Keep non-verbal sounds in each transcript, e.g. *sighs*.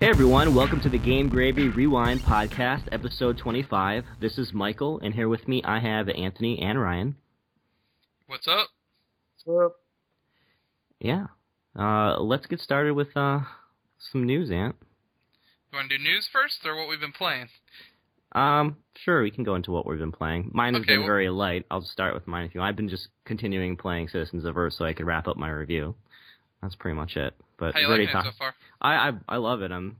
Hey everyone, welcome to the Game Gravy Rewind podcast, episode 25. This is Michael, and here with me I have Anthony and Ryan. What's up? What's up? Yeah. Uh, let's get started with uh, some news, Ant. You want to do news first, or what we've been playing? Um, sure, we can go into what we've been playing. Mine has Okay, been well- very light. I'll start with mine if you want. I've been just continuing playing Citizens of Earth so I could wrap up my review. That's pretty much it. But How you it so far? I, I I love it. I'm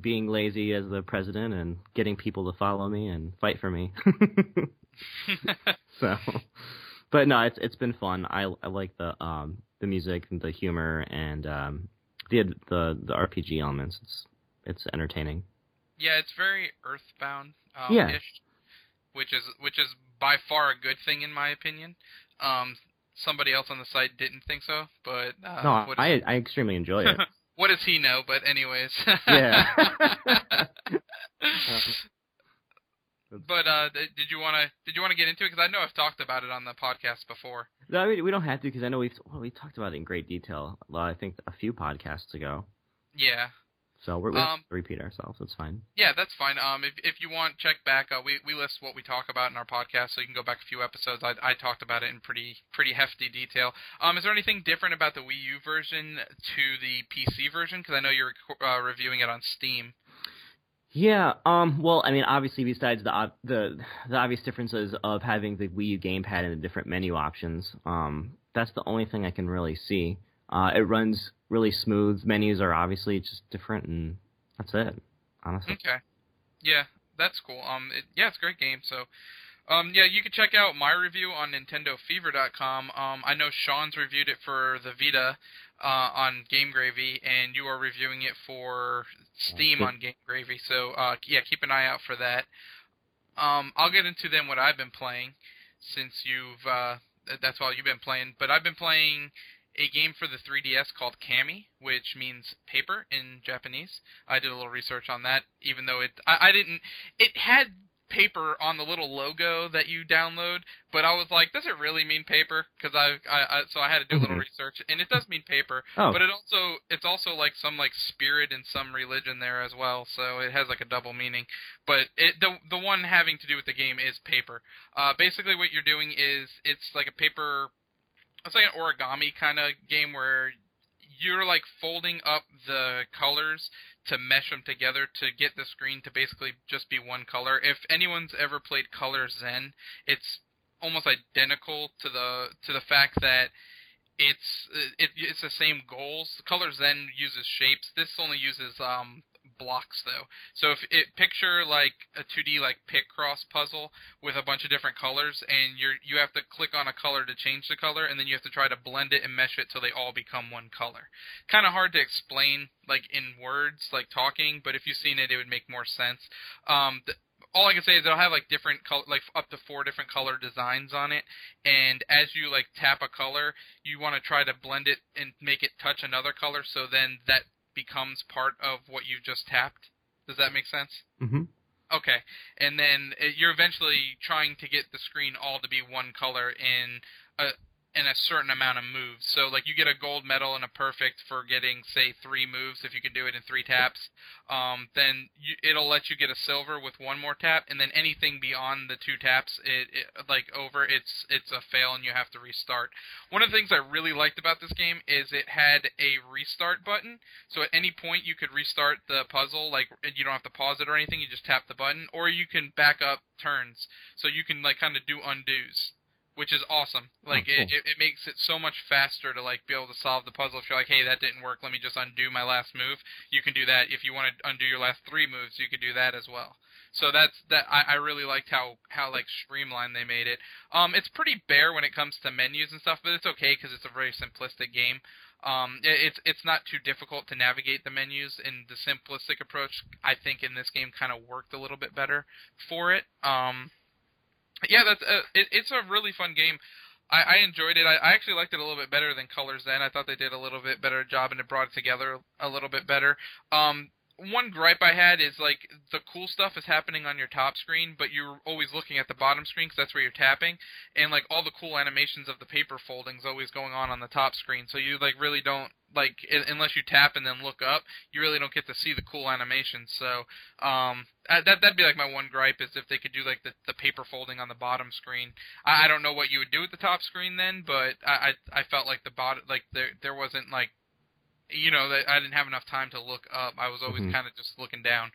being lazy as the president and getting people to follow me and fight for me. *laughs* *laughs* so, but no, it's it's been fun. I I like the um the music and the humor and um the the the RPG elements. It's it's entertaining. yeah, it's very Earthbound. Um, Yeah. Ish, which is which is by far a good thing in my opinion. Um, somebody else on the site didn't think so, but uh, no, I I extremely enjoy it. *laughs* what does he know? But anyways. *laughs* Yeah. *laughs* but uh, did you want to did you want to get into it? Because I know I've talked about it on the podcast before. no, I mean, we don't have to because I know we've well, we talked about it in great detail. uh, I think a few podcasts ago. Yeah. So we're, we have Um, to repeat ourselves. It's fine. Yeah, that's fine. Um, if if you want, check back. Uh, we we list what we talk about in our podcast, so you can go back a few episodes. I I talked about it in pretty pretty hefty detail. Um, is there anything different about the Wii U version to the PC version? Because I know you're uh, reviewing it on Steam. Yeah. Um. Well, I mean, obviously, besides the the the obvious differences of having the Wii U gamepad and the different menu options, um, that's the only thing I can really see. Uh, it runs really smooth. Menus are obviously just different, and that's it. Honestly. Okay. Yeah, that's cool. Um, it, yeah, it's a great game. So, um, yeah, you can check out my review on NintendoFever.com. Um, I know Sean's reviewed it for the Vita uh, on Game Gravy, and you are reviewing it for Steam on Game Gravy. So, uh, yeah, keep an eye out for that. Um, I'll get into then what I've been playing since you've uh, that's all you've been playing. But I've been playing a game for the 3DS called Kami, which means paper in Japanese. I did a little research on that, even though it I, I didn't. It had paper on the little logo that you download, but I was like, does it really mean paper? Because I, I, I so I had to do a little Mhm. research, and it does mean paper. Oh. But it also it's also like some like spirit in some religion there as well, so it has like a double meaning. But it the the one having to do with the game is paper. Uh, basically, what you're doing is it's like a paper. It's like an origami kind of game where you're like folding up the colors to mesh them together to get the screen to basically just be one color. If anyone's ever played Color Zen, it's almost identical to the to the fact that it's it, it's the same goals. Color Zen uses shapes. This only uses um blocks though. So if it picture like a 2D like pick cross puzzle with a bunch of different colors and you're you have to click on a color to change the color and then you have to try to blend it and mesh it till they all become one color. Kind of hard to explain like in words like talking, but if you've seen it it would make more sense. Um th- all I can say is they'll have like different color, like up to four different color designs on it, and as you like tap a color, you want to try to blend it and make it touch another color, so then that becomes part of what you've just tapped. Does that make sense? Mm-hmm. Okay, and then uh, you're eventually trying to get the screen all to be one color in a in a certain amount of moves. So like you get a gold medal and a perfect for getting say three moves if you can do it in three taps. Um, then you, it'll let you get a silver with one more tap, and then anything beyond the two taps, it, it like over, it's it's a fail and you have to restart. One of the things I really liked about this game is it had a restart button. So at any point you could restart the puzzle, like you don't have to pause it or anything. You just tap the button, or you can back up turns. So you can like kind of do undos, which is awesome. Like cool. it, it, it makes it so much faster to like be able to solve the puzzle. If you're like, hey, that didn't work, let me just undo my last move. You can do that. If you want to undo your last three moves, you could do that as well. So that's that. I, I really liked how how like streamlined they made it. Um, it's pretty bare when it comes to menus and stuff, but it's okay because it's a very simplistic game. Um, it, it's it's not too difficult to navigate the menus, and the simplistic approach I think in this game kind of worked a little bit better for it. Um, yeah, that's uh, it, it's a really fun game. I, I enjoyed it. I, I actually liked it a little bit better than Color Zen. I thought they did a little bit better job and it brought it together a little bit better. Um, one gripe I had is like the cool stuff is happening on your top screen, but you're always looking at the bottom screen because that's where you're tapping, and like all the cool animations of the paper folding's always going on on the top screen. So you like really don't like unless you tap and then look up, you really don't get to see the cool animations. So um, that that'd be like my one gripe is if they could do like the the paper folding on the bottom screen. I, I don't know what you would do with the top screen then, but I I, I felt like the bottom like there there wasn't like you know that I didn't have enough time to look up. I was always mm-hmm. kind of just looking down.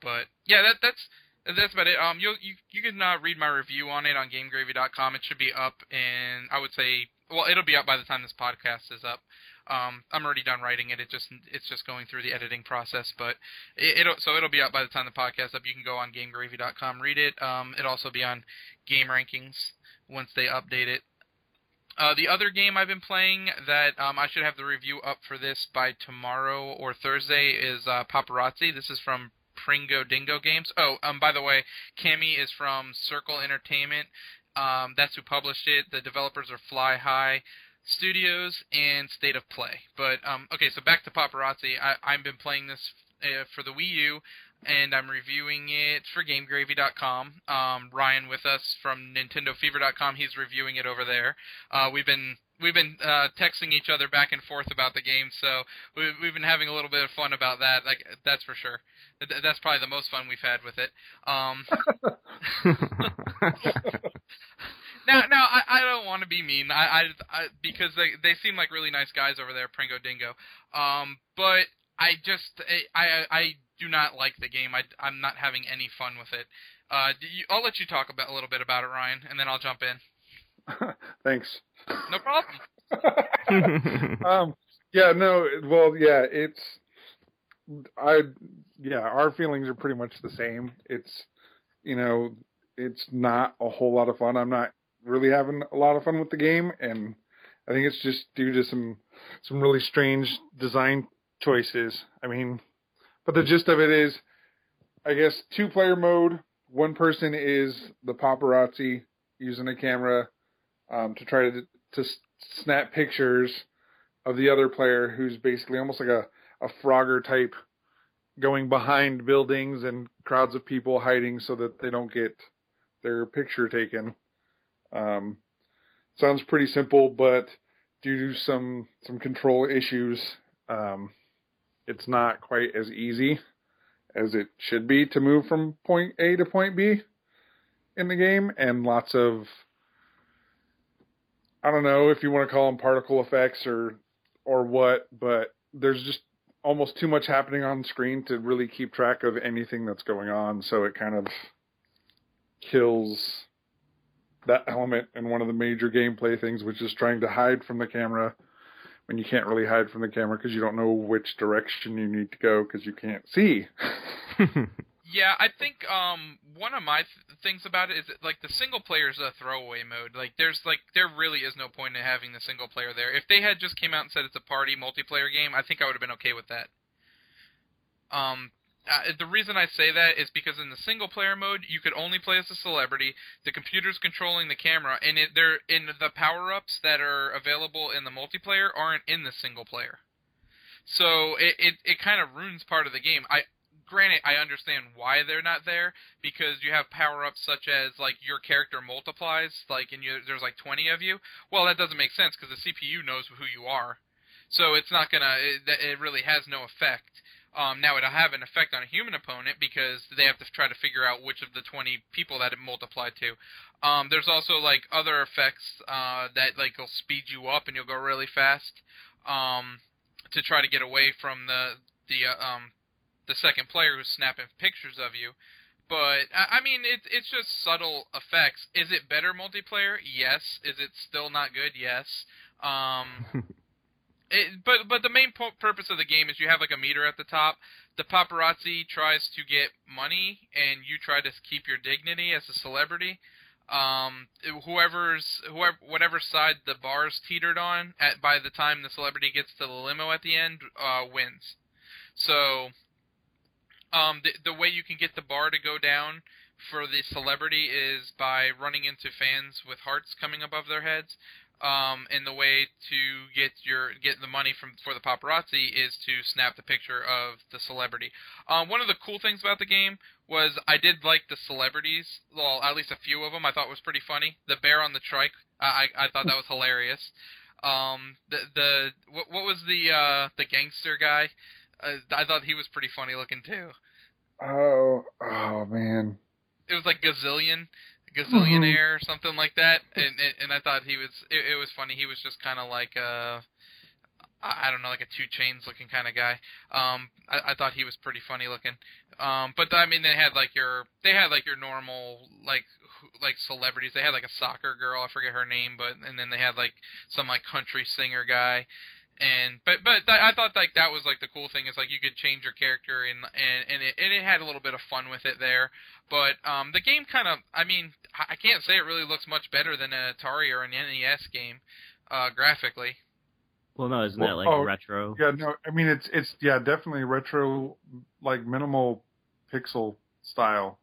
But yeah, that that's that's about it. Um, you you you can uh, read my review on it on GameGravy.com. It should be up, and I would say, well, it'll be up by the time this podcast is up. Um, I'm already done writing it. It just it's just going through the editing process, but it, will so it'll be up by the time the podcast up. You can go on GameGravy.com, read it. Um, it'll also be on Game Rankings once they update it. Uh, the other game I've been playing that um, I should have the review up for this by tomorrow or Thursday is uh, Paparazzi. This is from Pringo Dingo Games. Oh, um, by the way, Kami is from Circle Entertainment. Um, that's who published it. The developers are Fly High Studios and State of Play. But um, okay, so back to Paparazzi. I, I've been playing this uh, for the Wii U and I'm reviewing it for GameGravy.com. Um, Ryan with us from NintendoFever.com. He's reviewing it over there. Uh, we've been we've been uh, texting each other back and forth about the game, so we've, we've been having a little bit of fun about that. Like that's for sure. That's probably the most fun we've had with it. Um, *laughs* now, now I, I don't want to be mean. I, I, I because they they seem like really nice guys over there, Pringo Dingo. Um, but I just I I, I do not like the game. I, I'm not having any fun with it. Uh, you, I'll let you talk about a little bit about it, Ryan, and then I'll jump in. *laughs* Thanks. No problem. *laughs* um, yeah, no, well, yeah, it's, I, yeah, our feelings are pretty much the same. It's, you know, it's not a whole lot of fun. I'm not really having a lot of fun with the game, and I think it's just due to some some really strange design choices. I mean, but the gist of it is, I guess, two player mode. One person is the paparazzi using a camera um, to try to to snap pictures of the other player, who's basically almost like a a Frogger type, going behind buildings and crowds of people hiding so that they don't get their picture taken. Um, sounds pretty simple, but due to some some control issues, um, it's not quite as easy as it should be to move from point A to point B in the game, and lots of I don't know if you want to call them particle effects or or what, but there's just almost too much happening on screen to really keep track of anything that's going on, so it kind of kills that element in one of the major gameplay things, which is trying to hide from the camera when you can't really hide from the camera because you don't know which direction you need to go because you can't see. *laughs* yeah, I think um, one of my th- things about it is that, like the single player is a throwaway mode. Like there's like there really is no point in having the single player there. If they had just came out and said it's a party multiplayer game, I think I would have been okay with that. Um, uh, the reason I say that is because in the single player mode, you could only play as a celebrity. The computer's controlling the camera, and it, they're in the power ups that are available in the multiplayer aren't in the single player. So it it, it kind of ruins part of the game. I granted I understand why they're not there because you have power ups such as like your character multiplies, like and you, there's like 20 of you. Well, that doesn't make sense because the CPU knows who you are, so it's not gonna. It, it really has no effect um, now it'll have an effect on a human opponent because they have to try to figure out which of the 20 people that it multiplied to. Um, there's also like other effects uh, that like will speed you up and you'll go really fast um, to try to get away from the the uh, um, the second player who's snapping pictures of you. But I mean, it's it's just subtle effects. Is it better multiplayer? Yes. Is it still not good? Yes. Um, *laughs* It, but but the main po- purpose of the game is you have like a meter at the top. The paparazzi tries to get money, and you try to keep your dignity as a celebrity. Um, whoever's whoever whatever side the bar's teetered on at by the time the celebrity gets to the limo at the end uh, wins. So um, the the way you can get the bar to go down for the celebrity is by running into fans with hearts coming above their heads. Um, and the way to get your get the money from for the paparazzi is to snap the picture of the celebrity. Um, one of the cool things about the game was I did like the celebrities. Well, at least a few of them I thought was pretty funny. The bear on the trike, I I, I thought that was hilarious. Um, the the what, what was the uh, the gangster guy? Uh, I thought he was pretty funny looking too. Oh, oh man. It was like Gazillion, Gazillionaire, or something like that, and and, and I thought he was. It, it was funny. He was just kind of like uh, I don't know, like a two chains looking kind of guy. Um, I, I thought he was pretty funny looking. Um, but I mean, they had like your they had like your normal like like celebrities. They had like a soccer girl, I forget her name, but and then they had like some like country singer guy. And but but th- I thought like that was like the cool thing is like you could change your character and and and it, and it had a little bit of fun with it there. But um, the game kind of I mean I can't say it really looks much better than an Atari or an NES game uh, graphically. Well, no, isn't Well, that like oh, retro? Yeah, no, I mean it's it's yeah, definitely retro, like minimal pixel style.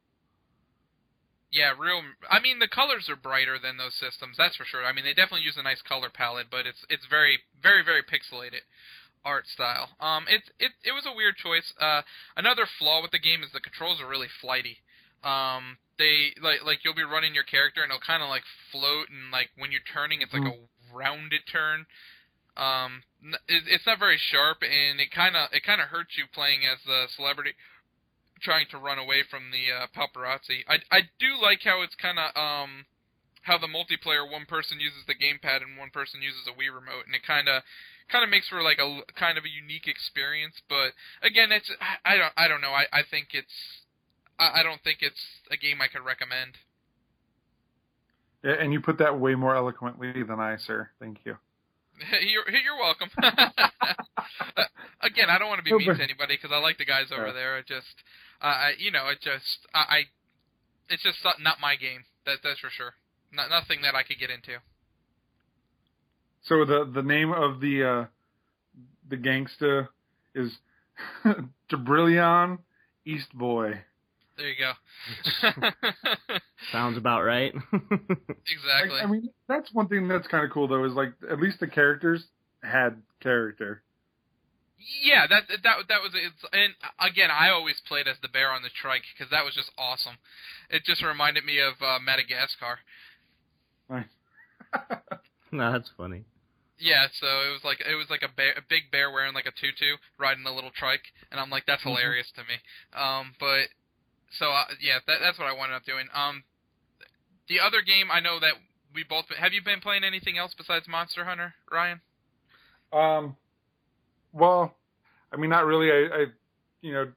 Yeah, real. I mean, the colors are brighter than those systems. That's for sure. I mean, they definitely use a nice color palette, but it's it's very very very pixelated art style. Um, it's it it was a weird choice. Uh, another flaw with the game is the controls are really flighty. Um, they like like you'll be running your character and it'll kind of like float and like when you're turning, it's like a rounded turn. Um, it, it's not very sharp and it kind of it kind of hurts you playing as the celebrity trying to run away from the uh, paparazzi. I I do like how it's kind of um how the multiplayer one person uses the gamepad and one person uses a Wii remote, and it kind of kind of makes for like a kind of a unique experience. But again, it's I, I don't I don't know. I I think it's I, I don't think it's a game I could recommend. And you put that way more eloquently than I, sir. Thank you. *laughs* you're you're welcome. *laughs* Again, I don't want to be mean to anybody because I like the guys over Yeah. there. I just, uh, I you know, it just, I, I, it's just not, not my game. That that's for sure. Not nothing that I could get into. So the the name of the uh the gangsta is *laughs* Debrillion East Boy. There you go. Sounds about right. *laughs* exactly. I, I mean, that's one thing that's kind of cool though. Is like at least the characters had character. yeah, that that that was it's. And again, I always played as the bear on the trike because that was just awesome. It just reminded me of uh, Madagascar. *laughs* no, that's funny. Yeah, so it was like it was like a bear, a big bear wearing like a tutu, riding a little trike, and I'm like, that's Mhm. hilarious to me. Um, but so uh, yeah, that, that's what I wound up doing. Um, the other game I know that we both have you been playing anything else besides Monster Hunter, Ryan? Um, well, I mean, not really. I, I you know,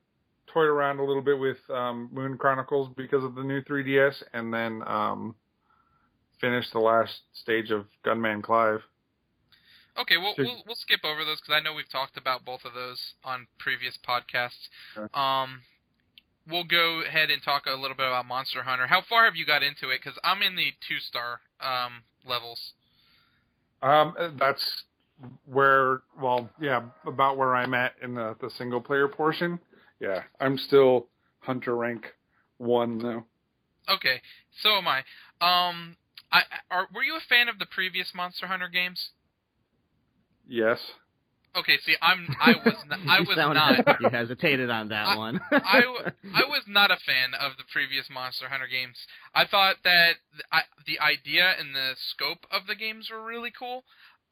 toyed around a little bit with um, Moon Chronicles because of the new 3DS, and then um, finished the last stage of Gunman Clive. Okay, well we'll we'll skip over those because I know we've talked about both of those on previous podcasts. Sure. Um, we'll go ahead and talk a little bit about Monster Hunter. How far have you got into it? Because I'm in the two star um levels. Um, that's where, well, yeah, about where I'm at in the, the single player portion. Yeah, I'm still Hunter rank one though. Okay, so am I. Um, I are were you a fan of the previous Monster Hunter games? Yes. Okay, see, I'm I was n- *laughs* I you was not. like *laughs* you hesitated on that I- one. I, w- *laughs* I was not a fan of the previous Monster Hunter games. I thought that th- I, the idea and the scope of the games were really cool.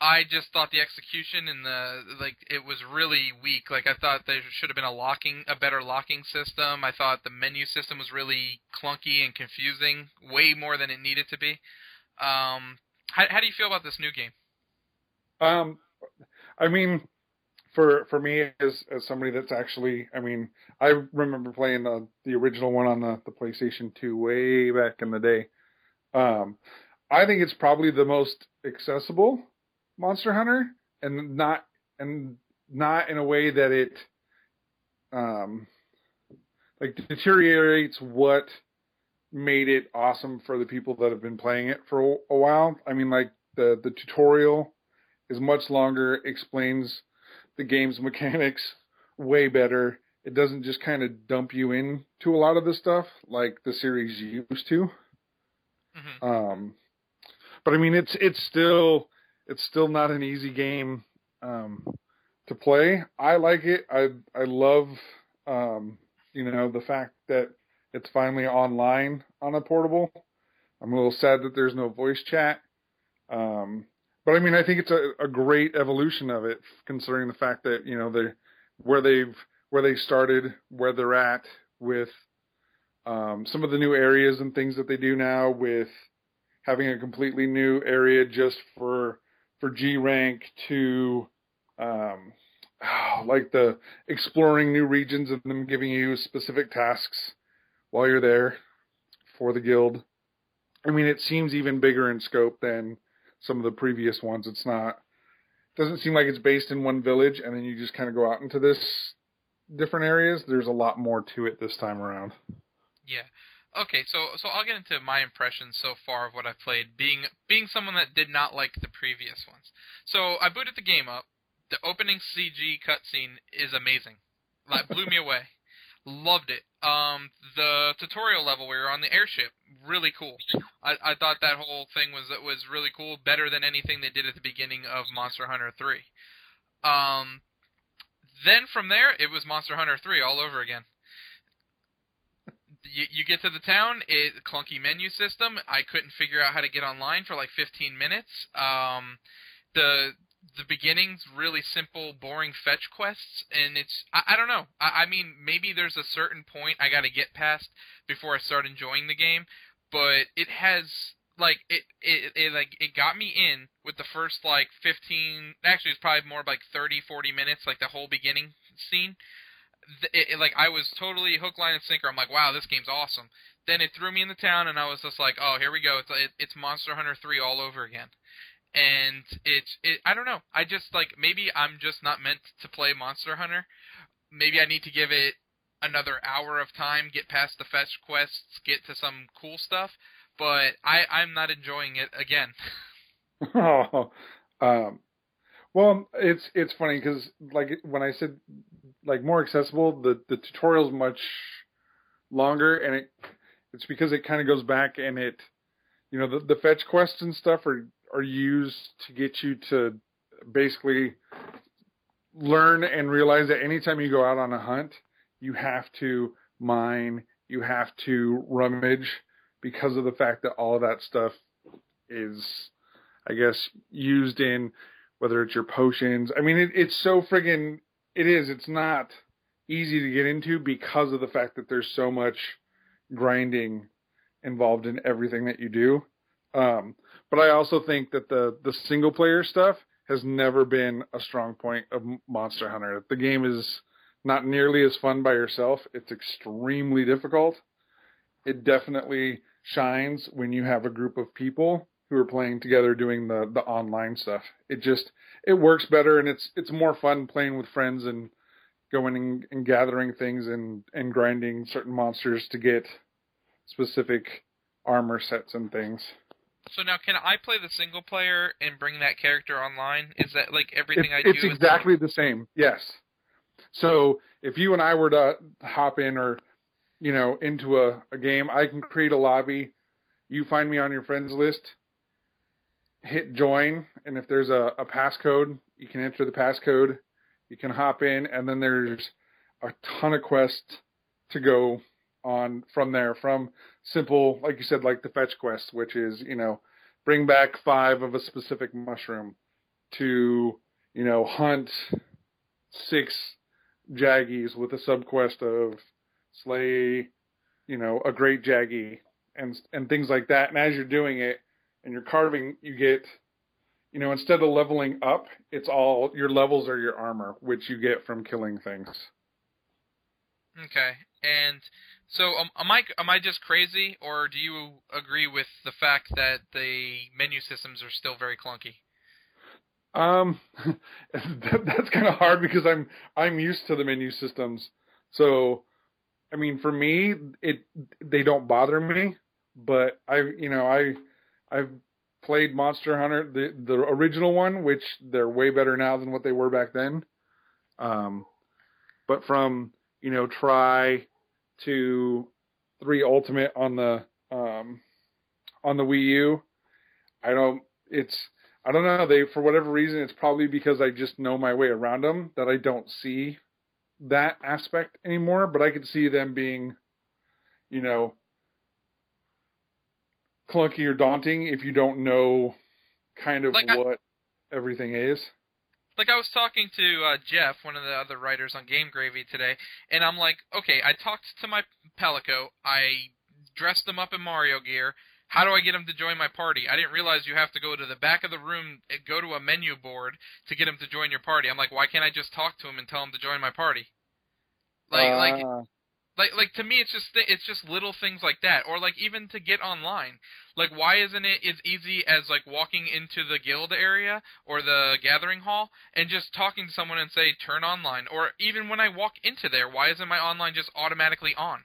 I just thought the execution and the like it was really weak. Like I thought there should have been a locking, a better locking system. I thought the menu system was really clunky and confusing, way more than it needed to be. Um, how, how do you feel about this new game? Um, I mean, for for me as as somebody that's actually, I mean, I remember playing the the original one on the the PlayStation Two way back in the day. Um, I think it's probably the most accessible Monster Hunter, and not and not in a way that it um like deteriorates what made it awesome for the people that have been playing it for a while. I mean, like the the tutorial is much longer, explains the game's *laughs* mechanics way better. It doesn't just kind of dump you into a lot of the stuff like the series used to. hmm Um, but I mean, it's it's still it's still not an easy game um, to play. I like it. I I love um, you know the fact that it's finally online on a portable. I'm a little sad that there's no voice chat. Um, but I mean, I think it's a, a great evolution of it, considering the fact that you know they where they've where they started, where they're at with um, some of the new areas and things that they do now, with having a completely new area just for for G rank to um, *sighs* like the exploring new regions and them giving you specific tasks while you're there for the guild. I mean, it seems even bigger in scope than some of the previous ones. It's not doesn't seem like it's based in one village and then you just kind of go out into this different areas. There's a lot more to it this time around. Yeah. Okay, so so I'll get into my impressions so far of what I've played, being being someone that did not like the previous ones. So I booted the game up. The opening CG cutscene is amazing. That blew me away. Loved it. Um, the tutorial level where you're on the airship, really cool. I, I thought that whole thing was was really cool, better than anything they did at the beginning of Monster Hunter 3. Um, then from there, it was Monster Hunter 3 all over again. You, you get to the town, it clunky menu system. I couldn't figure out how to get online for like 15 minutes. Um, the the beginning's really simple, boring fetch quests, and it's I, I don't know. I, I mean, maybe there's a certain point I got to get past before I start enjoying the game, but it has like it, it it like it got me in with the first like 15 actually it's probably more like 30 40 minutes like the whole beginning scene. It, it, like I was totally hook line and sinker. I'm like wow this game's awesome. Then it threw me in the town and I was just like oh here we go. It's it, it's Monster Hunter 3 all over again and it's it I don't know. I just like maybe I'm just not meant to play Monster Hunter. Maybe I need to give it another hour of time, get past the fetch quests, get to some cool stuff, but I I'm not enjoying it again. oh, *laughs* *laughs* um, well, it's it's funny because like when I said like more accessible, the the tutorial's much longer, and it it's because it kind of goes back and it you know the the fetch quests and stuff are are used to get you to basically learn and realize that anytime you go out on a hunt, you have to mine, you have to rummage because of the fact that all of that stuff is, I guess, used in whether it's your potions. I mean, it, it's so friggin' it is. It's not easy to get into because of the fact that there's so much grinding involved in everything that you do. Um, but I also think that the the single player stuff has never been a strong point of Monster Hunter. The game is not nearly as fun by yourself. It's extremely difficult. It definitely shines when you have a group of people who are playing together doing the the online stuff. It just it works better and it's it's more fun playing with friends and going and, and gathering things and and grinding certain monsters to get specific armor sets and things. So now, can I play the single player and bring that character online? Is that like everything it's, I do? It's exactly the same. Yes. So if you and I were to hop in or you know into a, a game, I can create a lobby. You find me on your friends list, hit join, and if there's a, a passcode, you can enter the passcode. You can hop in, and then there's a ton of quests to go on from there from simple like you said like the fetch quest which is you know bring back five of a specific mushroom to you know hunt six Jaggis with a subquest of slay you know a great Jaggi and and things like that. And as you're doing it and you're carving you get you know instead of leveling up it's all your levels are your armor which you get from killing things. Okay. And so um, am I am I just crazy, or do you agree with the fact that the menu systems are still very clunky? Um, *laughs* that's kind of hard because I'm I'm used to the menu systems. So, I mean, for me, it they don't bother me. But I, you know, I I've played Monster Hunter, the the original one, which they're way better now than what they were back then. Um, but from you know, try to three Ultimate on the um, on the Wii U. I don't. It's I don't know. They for whatever reason, it's probably because I just know my way around them that I don't see that aspect anymore. But I could see them being, you know, clunky or daunting if you don't know kind of Like I- what everything is. Like I was talking to uh, Jeff, one of the other writers on Game Gravy today, and I'm like, okay, I talked to my Palico, I dressed them up in Mario gear. How do I get him to join my party? I didn't realize you have to go to the back of the room, and go to a menu board to get him to join your party. I'm like, why can't I just talk to him and tell him to join my party? Like, Uh, like, like like to me, it's just th- it's just little things like that, or like even to get online. Like, why isn't it as easy as like walking into the guild area or the gathering hall and just talking to someone and say turn online? Or even when I walk into there, why isn't my online just automatically on?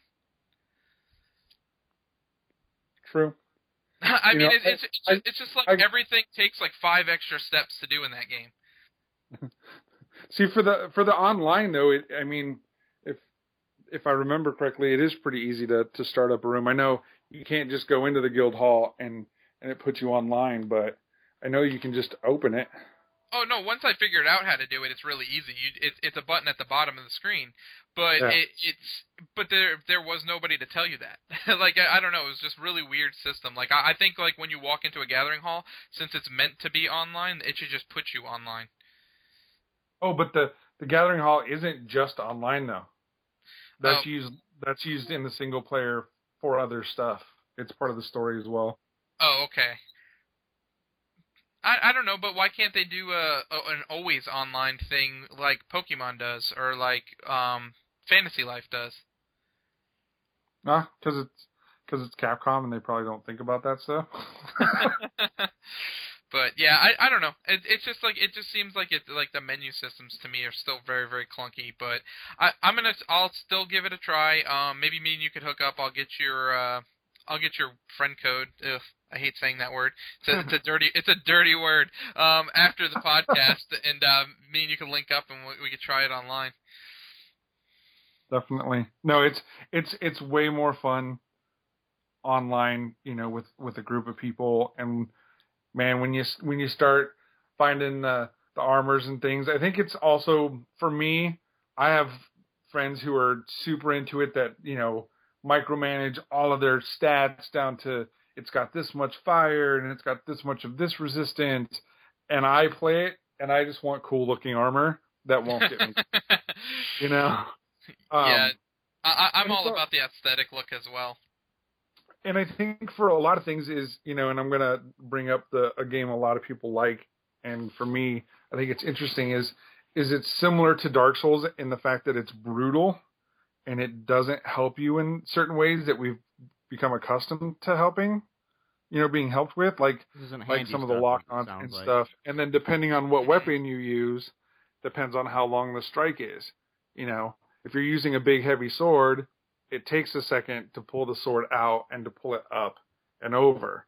true. *laughs* I You mean, know, it, it's it's I- just, it's just like I- everything takes like five extra steps to do in that game. *laughs* See for the for the online though, it, I mean, if I remember correctly, it is pretty easy to to start up a room. I know you can't just go into the guild hall and and it puts you online, but I know you can just open it. Oh no! Once I figured out how to do it, it's really easy. You, it's it's a button at the bottom of the screen, but Yeah. it, it's but there there was nobody to tell you that. *laughs* like I, I don't know, it was just really weird system. Like I, I think like when you walk into a gathering hall, since it's meant to be online, it should just put you online. Oh, but the the gathering hall isn't just online though. That's Oh. used that's used in the single player for other stuff. It's part of the story as well. Oh okay. I I don't know, but why can't they do a, a an always online thing like Pokemon does or like um Fantasy Life does? Nah, because it's because it's Capcom and they probably don't think about that stuff. *laughs* *laughs* *laughs* but yeah, I I don't know. It, it's just like it just seems like it like the menu systems to me are still very very clunky. But I I'm gonna I'll still give it a try. Um, maybe me and you could hook up. I'll get your uh I'll get your friend code. Ugh, I hate saying that word. It's a, it's a dirty it's a dirty word. Um, after the podcast, *laughs* and um, me and you can link up and we, we could try it online. Definitely. No, it's it's it's way more fun online, you know, with with a group of people and man, when you when you start finding the the armors and things, I think it's also for me, I have friends who are super into it that, you know, micromanage all of their stats down to it's got this much fire and it's got this much of this resistance and I play it and I just want cool looking armor that won't get me, *laughs* you know. Um, yeah, I, I'm all about the aesthetic look as well. And I think for a lot of things is you know, and I'm gonna bring up the a game a lot of people like, and for me, I think it's interesting is is it's similar to Dark Souls in the fact that it's brutal, and it doesn't help you in certain ways that we've become accustomed to helping, you know, being helped with, like like some of the lock ons and like. stuff, and then depending on what weapon you use, depends on how long the strike is. You know, if you're using a big heavy sword, it takes a second to pull the sword out and to pull it up and over.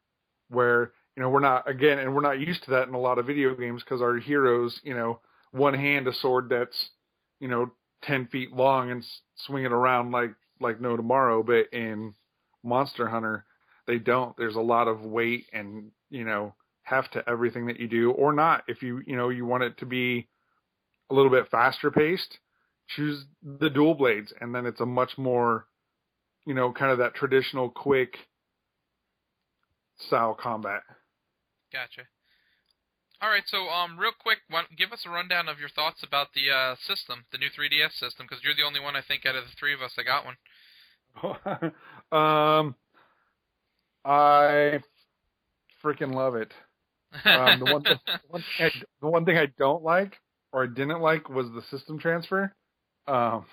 Where you know we're not again, and we're not used to that in a lot of video games because our heroes, you know, one hand a sword that's you know ten feet long and swing it around like like no tomorrow. But in Monster Hunter, they don't. There's a lot of weight and you know have to everything that you do, or not. If you you know you want it to be a little bit faster paced, choose the dual blades, and then it's a much more you know kind of that traditional quick style combat. Gotcha. All right, so um, real quick, give us a rundown of your thoughts about the uh, system, the new 3DS system, because you're the only one I think out of the three of us that got one. *laughs* um, I freaking love it. Um, the one *laughs* one thing I, the one thing I don't like or I didn't like was the system transfer. Um,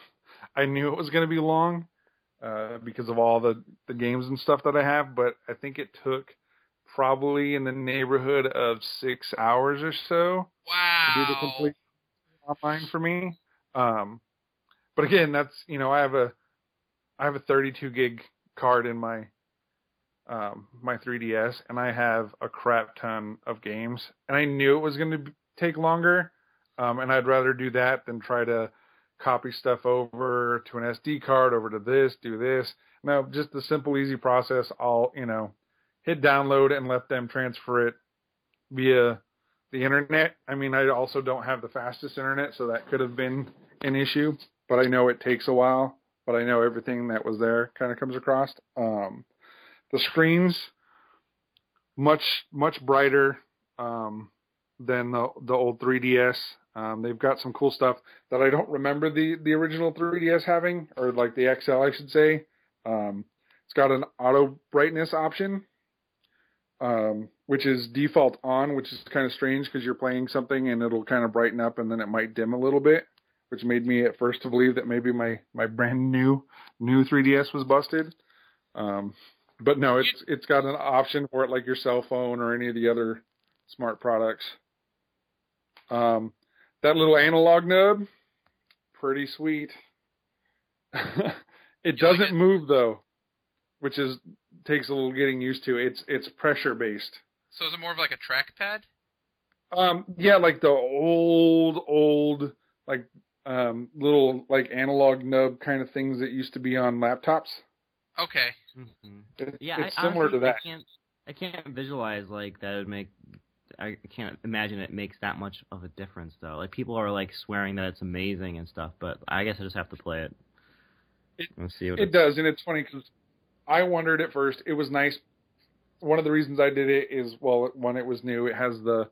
I knew it was going to be long uh, because of all the the games and stuff that I have, but I think it took probably in the neighborhood of six hours or so to do the complete online for me. Um, but again, that's you know I have a I have a 32 gig card in my um, my 3ds, and I have a crap ton of games, and I knew it was going to take longer, um, and I'd rather do that than try to copy stuff over to an SD card, over to this, do this. No, just the simple, easy process. I'll you know hit download and let them transfer it via the internet. I mean, I also don't have the fastest internet, so that could have been an issue. But I know it takes a while. But I know everything that was there kind of comes across. Um, the screens much much brighter um, than the the old 3ds. Um, they've got some cool stuff that I don't remember the the original 3ds having, or like the XL, I should say. Um, it's got an auto brightness option, um, which is default on, which is kind of strange because you're playing something and it'll kind of brighten up and then it might dim a little bit, which made me at first to believe that maybe my my brand new new 3ds was busted. Um, but no, it's it's got an option for it like your cell phone or any of the other smart products. Um, that little analog nub, pretty sweet. *laughs* it doesn't move though, which is takes a little getting used to. It's it's pressure based. So is it more of like a trackpad? Um, yeah, like the old old like um little like analog nub kind of things that used to be on laptops. Okay. Mm-hmm. It, Yeah, it's I, similar honestly, to that. I can't, I can't visualize like that would make. I can't imagine it makes that much of a difference though. Like people are like swearing that it's amazing and stuff, but I guess I just have to play it. It- and see what It does, and it's funny because I wondered at first. It was nice. One of the reasons I did it is well, when it was new, it has the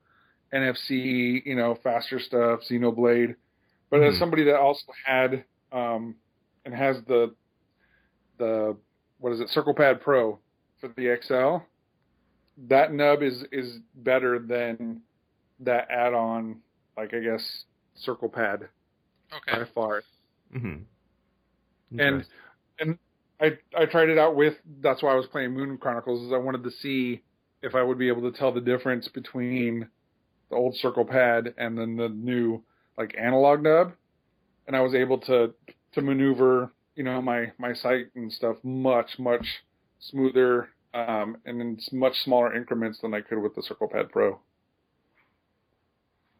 NFC, you know, faster stuff, Xenoblade. But as Mhm. somebody that also had um, and has the the what is it, CirclePad Pro for the XL, that nub is is better than that add-on, like I guess CirclePad Okay. by far. Mm-hmm. And and I I tried it out with that's why I was playing Moon Chronicles is I wanted to see if I would be able to tell the difference between the old circle pad and then the new like analog nub and I was able to to maneuver you know my my sight and stuff much much smoother um, and in much smaller increments than I could with the circle pad pro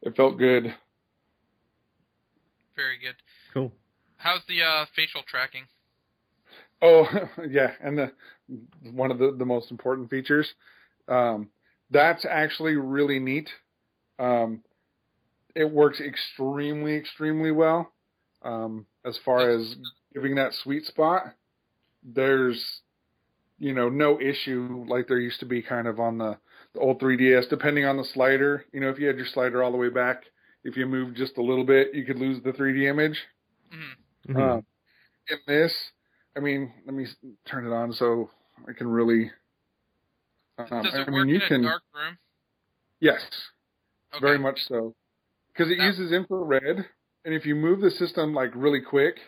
it felt good Very good. cool. How's the uh, facial tracking? Oh *laughs* yeah, and the one of the the most important features. Um, that's actually really neat. Um, it works extremely extremely well. Um, as far as giving that sweet spot, there's you know no issue like there used to be kind of on the, the old 3ds. Depending on the slider, you know if you had your slider all the way back, if you moved just a little bit, you could lose the 3D image. hmm Mhm. Um, in this, I mean, let me turn it on so I can really. Um, Does it I work mean, you in can. a dark room? Yes, Okay. very much so, because it Now- uses infrared, and if you move the system like really quick,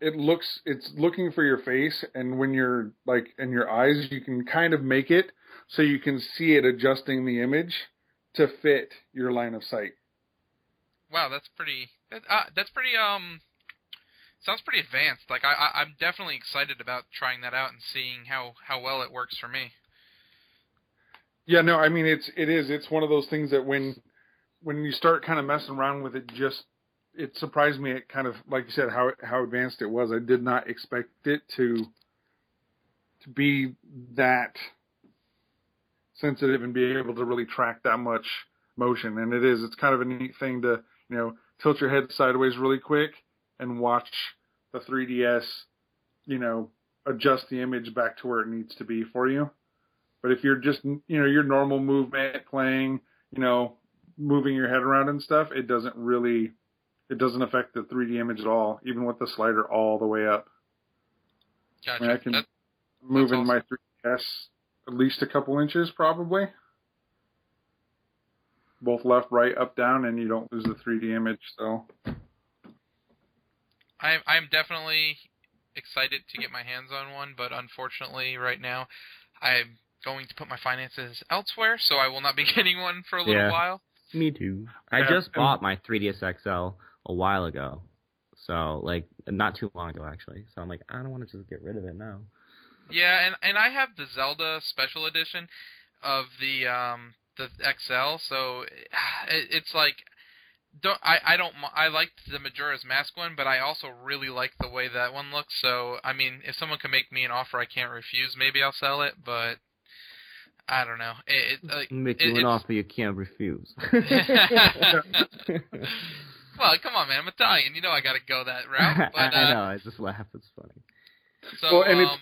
it looks it's looking for your face, and when you're like in your eyes, you can kind of make it so you can see it adjusting the image to fit your line of sight. Wow, that's pretty. That, uh, that's pretty. Um, sounds pretty advanced. Like I, I, I'm definitely excited about trying that out and seeing how how well it works for me. Yeah, no, I mean it's it is it's one of those things that when when you start kind of messing around with it, just it surprised me. It kind of like you said how how advanced it was. I did not expect it to to be that sensitive and be able to really track that much motion. And it is. It's kind of a neat thing to you know tilt your head sideways really quick and watch the 3ds, you know, adjust the image back to where it needs to be for you. But if you're just, you know, your normal movement playing, you know, moving your head around and stuff, it doesn't really, it doesn't affect the 3D image at all, even with the slider all the way up. Gotcha. I mean, I can That- move in awesome. my 3DS at least a couple inches probably. Both left, right, up, down, and you don't lose the 3D image. So I'm I'm definitely excited to get my hands on one, but unfortunately, right now, I'm going to put my finances elsewhere, so I will not be *laughs* getting one for a little Yeah. while. Me too. I Yeah, just and- bought my 3ds XL a while ago, so like not too long ago actually. So I'm like, I don't want to just get rid of it now. Yeah, and and I have the Zelda Special Edition of the um the XL, so *sighs* it, it's like don't I I don't I liked the Majora's Mask one, but I also really like the way that one looks. So I mean, if someone can make me an offer I can't refuse, maybe I'll sell it. But I don't know. It, it, like, Make you an offer you can't refuse. *laughs* *laughs* *laughs* well, come on, man. I'm Italian. You know I got to go that route. *laughs* But, I uh, know. I just laugh. It's funny. So, Well, and it's- um,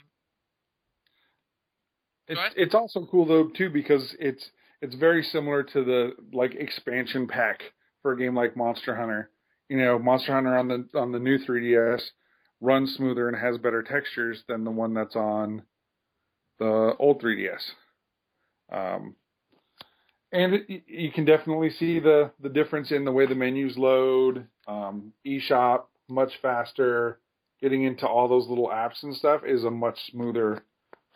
It's ahead. it's also cool though too because it's it's very similar to the like expansion pack for a game like Monster Hunter. You know, Monster Hunter on the on the new 3DS runs smoother and has better textures than the one that's on the old 3DS. Um, and it, you can definitely see the the difference in the way the menus load. Um, eShop much faster. Getting into all those little apps and stuff is a much smoother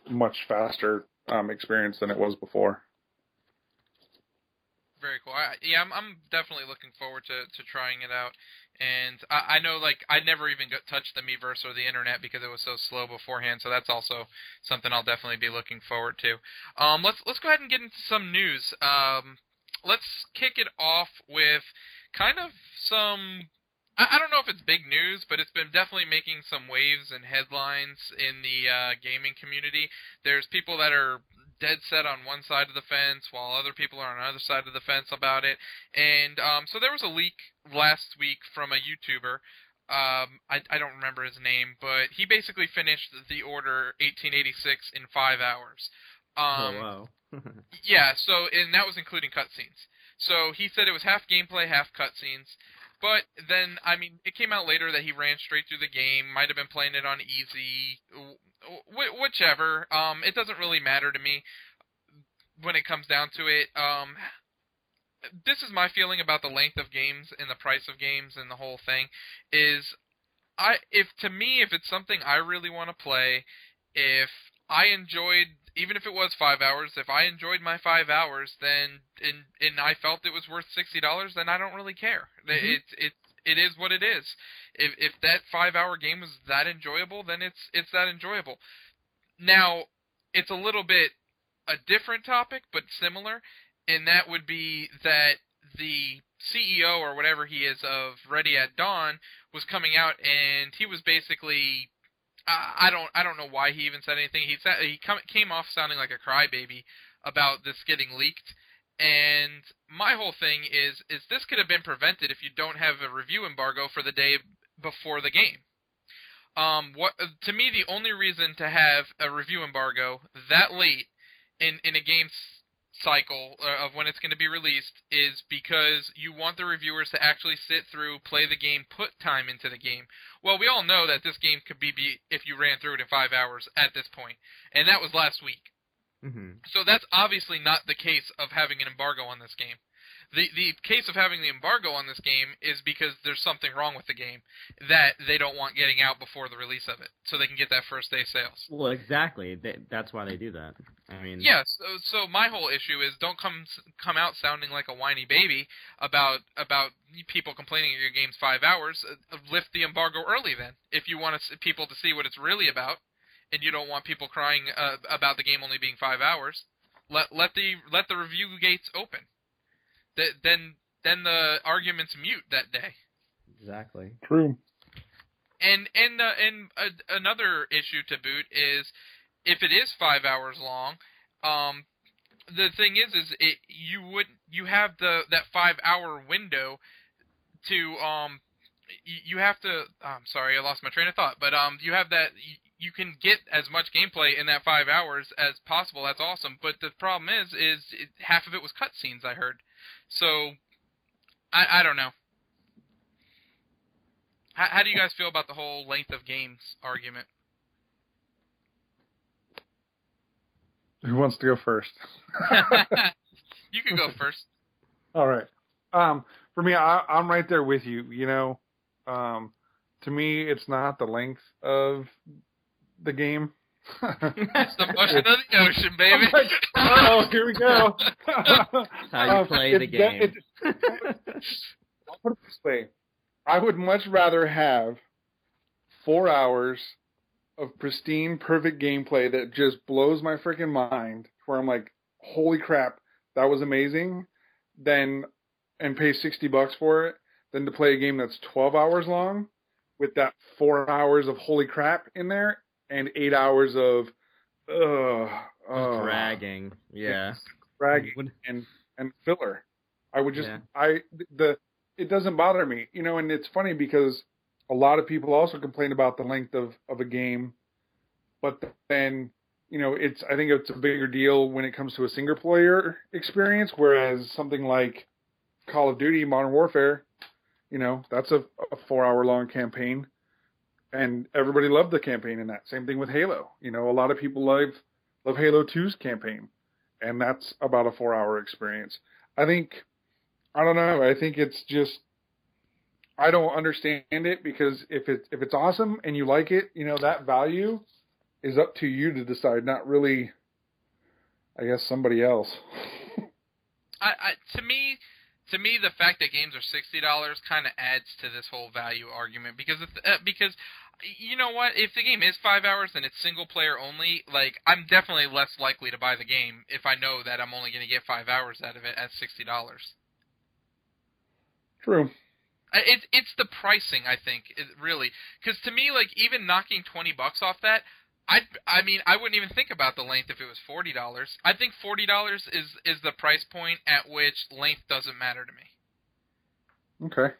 much faster um, experience than it was before. very cool. I, yeah, I'm, I'm definitely looking forward to, to trying it out. And I, I know, like, I never even got touched the Miiverse or the internet because it was so slow beforehand. So that's also something I'll definitely be looking forward to. Um, let's let's go ahead and get into some news. Um, let's kick it off with kind of some. I don't know if it's big news, but it's been definitely making some waves and headlines in the uh, gaming community. There's people that are dead set on one side of the fence, while other people are on the other side of the fence about it. And um, so there was a leak last week from a YouTuber. Um, I, I don't remember his name, but he basically finished the order 1886 in five hours. Um, oh wow. *laughs* yeah, so and that was including cutscenes. So he said it was half gameplay, half cutscenes. But then, I mean, it came out later that he ran straight through the game. Might have been playing it on easy, wh- whichever. Um, it doesn't really matter to me when it comes down to it. Um, this is my feeling about the length of games and the price of games and the whole thing. Is I if to me if it's something I really want to play, if I enjoyed even if it was five hours, if I enjoyed my five hours, then and and I felt it was worth sixty dollars, then I don't really care. Mhm. It it it is what it is. If if that five hour game was that enjoyable, then it's it's that enjoyable. Now, it's a little bit a different topic, but similar, and that would be that the CEO or whatever he is of Ready at Dawn was coming out, and he was basically I don't I don't know why he even said anything. He said he come, came off sounding like a crybaby about this getting leaked. And my whole thing is is this could have been prevented if you don't have a review embargo for the day before the game. Um, what to me the only reason to have a review embargo that late in in a game cycle uh, of when it's going to be released is because you want the reviewers to actually sit through, play the game, put time into the game. Well, we all know that this game could be beat if you ran through it in five hours at this point, and that was last week. hmm So that's obviously not the case of having an embargo on this game. The the case of having the embargo on this game is because there's something wrong with the game that they don't want getting out before the release of it, so they can get that first day sales. Well, exactly. Th- That's why they do that. I mean, Yeah, so, so my whole issue is don't come come out sounding like a whiny baby about about people complaining that your game's five hours. Uh, lift the embargo early then, if you want people to see what it's really about, and you don't want people crying uh, about the game only being five hours. Let let the let the review gates open. Th- then then the arguments mute that day. exactly. True. And and uh, and uh, another issue to boot is if it is five hours long. Um, the thing is, is it you would you have the that five hour window to um you have to. I'm sorry, I lost my train of thought. But um, you have that. You, you can get as much gameplay in that five hours as possible. That's awesome. But the problem is, is it, half of it was cutscenes. I heard. So, I I don't know. How, how do you guys feel about the whole length of games argument? Who wants to go first? *laughs* *laughs* you can go first. All right. Um, for me, I, I'm right there with you. You know, um, to me, it's not the length of the game. It's the motion of the ocean, baby. oh, here we go. how you play it's the de- game. it's- I'll put it this way: I would much rather have four hours of pristine, perfect gameplay that just blows my freaking mind, where I'm like, "Holy crap, that was amazing!" Than and pay sixty bucks for it, than to play a game that's twelve hours long with that four hours of holy crap in there and eight hours of, ugh, uh, dragging. Yeah. dragging and and filler. I would just Yeah. I the it doesn't bother me, you know, and it's funny because a lot of people also complain about the length of of a game, but then you know it's I think it's a bigger deal when it comes to a single player experience, whereas something like Call of Duty Modern Warfare, you know, that's a, a four hour long campaign, and everybody loved the campaign in that. Same thing with Halo, you know, a lot of people love love Halo 2's campaign and that's about a four hour experience. I think I don't know, I think it's just I don't understand it because if it if it's awesome and you like it, you know, that value is up to you to decide, not really I guess somebody else. *laughs* I, I to me to me the fact that games are sixty dollars kind of adds to this whole value argument because if, uh, because you know what if the game is five hours and it's single player only like I'm definitely less likely to buy the game if I know that I'm only going to get five hours out of it at sixty dollars. True. It's it's the pricing I think it, really because to me like even knocking twenty bucks off that I I mean I wouldn't even think about the length if it was forty dollars. I think forty dollars is is the price point at which length doesn't matter to me. Okay.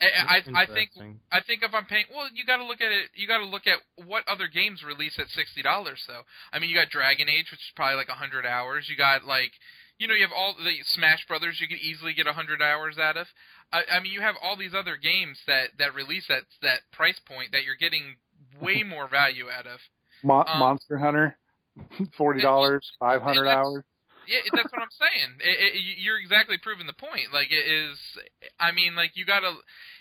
I I, I think I think if I'm paying well you got to look at it you got to look at what other games release at sixty dollars though. I mean you got Dragon Age which is probably like a hundred hours. You got like you know you have all the Smash Brothers you could easily get a hundred hours out of. I, I mean, you have all these other games that that release at that price point that you're getting way *laughs* more value out of. Mo- Um, Monster Hunter, *laughs* forty dollars, five hundred hours. Yeah, that's what I'm saying. It, it, you're exactly proving the point. Like it is. I mean, like you gotta.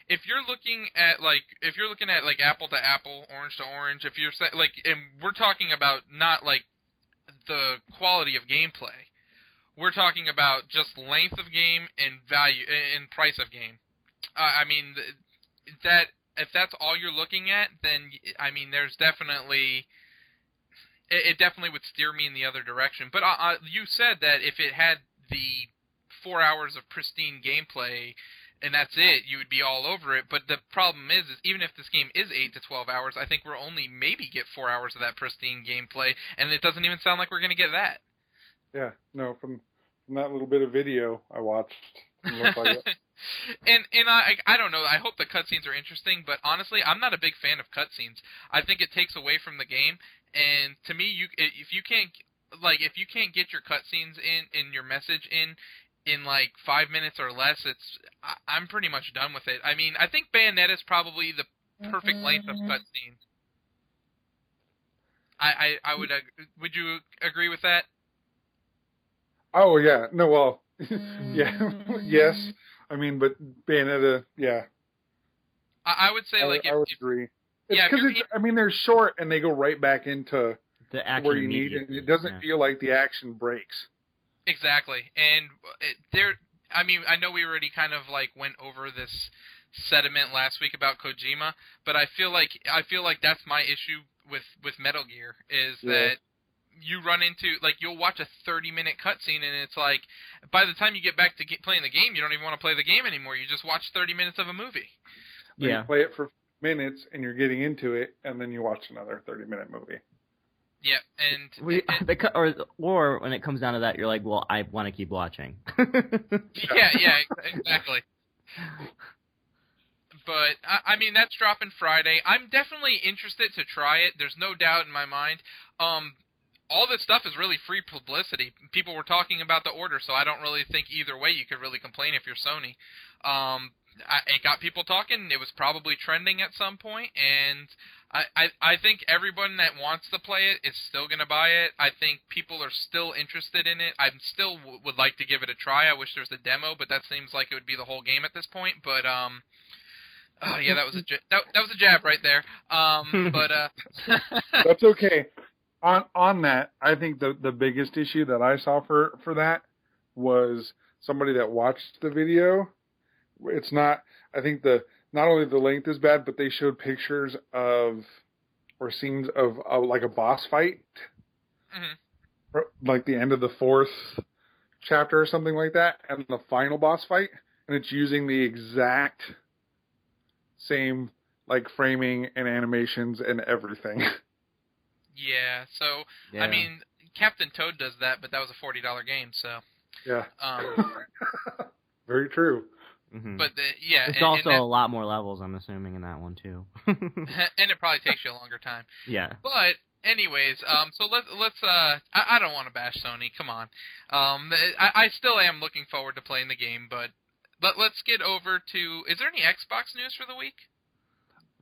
If you're looking at like if you're looking at like apple to apple, orange to orange, if you're like, and we're talking about not like the quality of gameplay. We're talking about just length of game and value and price of game. Uh, I mean that if that's all you're looking at, then I mean there's definitely it, it definitely would steer me in the other direction. But uh, uh, you said that if it had the four hours of pristine gameplay and that's it, you would be all over it. But the problem is, is even if this game is eight to twelve hours, I think we're only maybe get four hours of that pristine gameplay, and it doesn't even sound like we're going to get that. Yeah, no, from from that little bit of video I watched, it looked like it. *laughs* and and I I don't know. I hope the cutscenes are interesting, but honestly, I'm not a big fan of cutscenes. I think it takes away from the game, and to me, you if you can't like if you can't get your cutscenes in and your message in in like five minutes or less, it's I, I'm pretty much done with it. I mean, I think Bayonetta is probably the perfect length of mm-hmm. cutscenes. I, I I would would you agree with that? Oh yeah, no, well, *laughs* yeah, *laughs* yes. Mm-hmm. I mean, but Bayonetta, yeah, I, I would say I, like I if, would if agree. Yeah, because it's, I mean, they're short and they go right back into The action where you need, immediately, and it doesn't yeah. feel like the action breaks. Exactly, and uh, there. I mean, I know we already kind of like went over this sediment last week about Kojima, but I feel like I feel like that's my issue with with Metal Gear is Yeah. that you run into like you'll watch a 30 minute cutscene and it's like by the time you get back to get, playing the game, you don't even want to play the game anymore. You just watch 30 minutes of a movie. Yeah. You play it for minutes and you're getting into it, and then you watch another thirty minute movie. Yeah, and We, and- *laughs* the, or or when it comes down to that, you're like, well, I want to keep watching. *laughs* yeah, yeah, exactly. But I, I mean, that's dropping Friday. I'm definitely interested to try it. There's no doubt in my mind. Um, all this stuff is really free publicity. People were talking about the order, so I don't really think either way you could really complain if you're Sony. Um, I, it got people talking. It was probably trending at some point, and I, I, I think everyone that wants to play it is still going to buy it. I think people are still interested in it. I still w- would like to give it a try. I wish there was a demo, but that seems like it would be the whole game at this point. But um, oh yeah, that was a j- that, that was a jab right there. Um, *laughs* but uh, *laughs* That's okay. On on that, I think the the biggest issue that I saw for for that was somebody that watched the video. It's not. I think the not only the length is bad, but they showed pictures of or scenes of, of like a boss fight, mhm. like the end of the fourth chapter or something like that, and the final boss fight, and it's using the exact same like framing and animations and everything. *laughs* yeah. So Yeah. I mean, Captain Toad does that, but that was a forty dollar game. So, Yeah. um, *laughs* Very true. Mhm. but the, yeah, it's and, also and, a lot more levels. I'm assuming in that one too. *laughs* *laughs* and it probably takes you a longer time. yeah. But anyways, um, so let's let's uh, I, I don't want to bash Sony. Come on, um, I, I still am looking forward to playing the game, but let let's get over to. Is there any Xbox news for the week?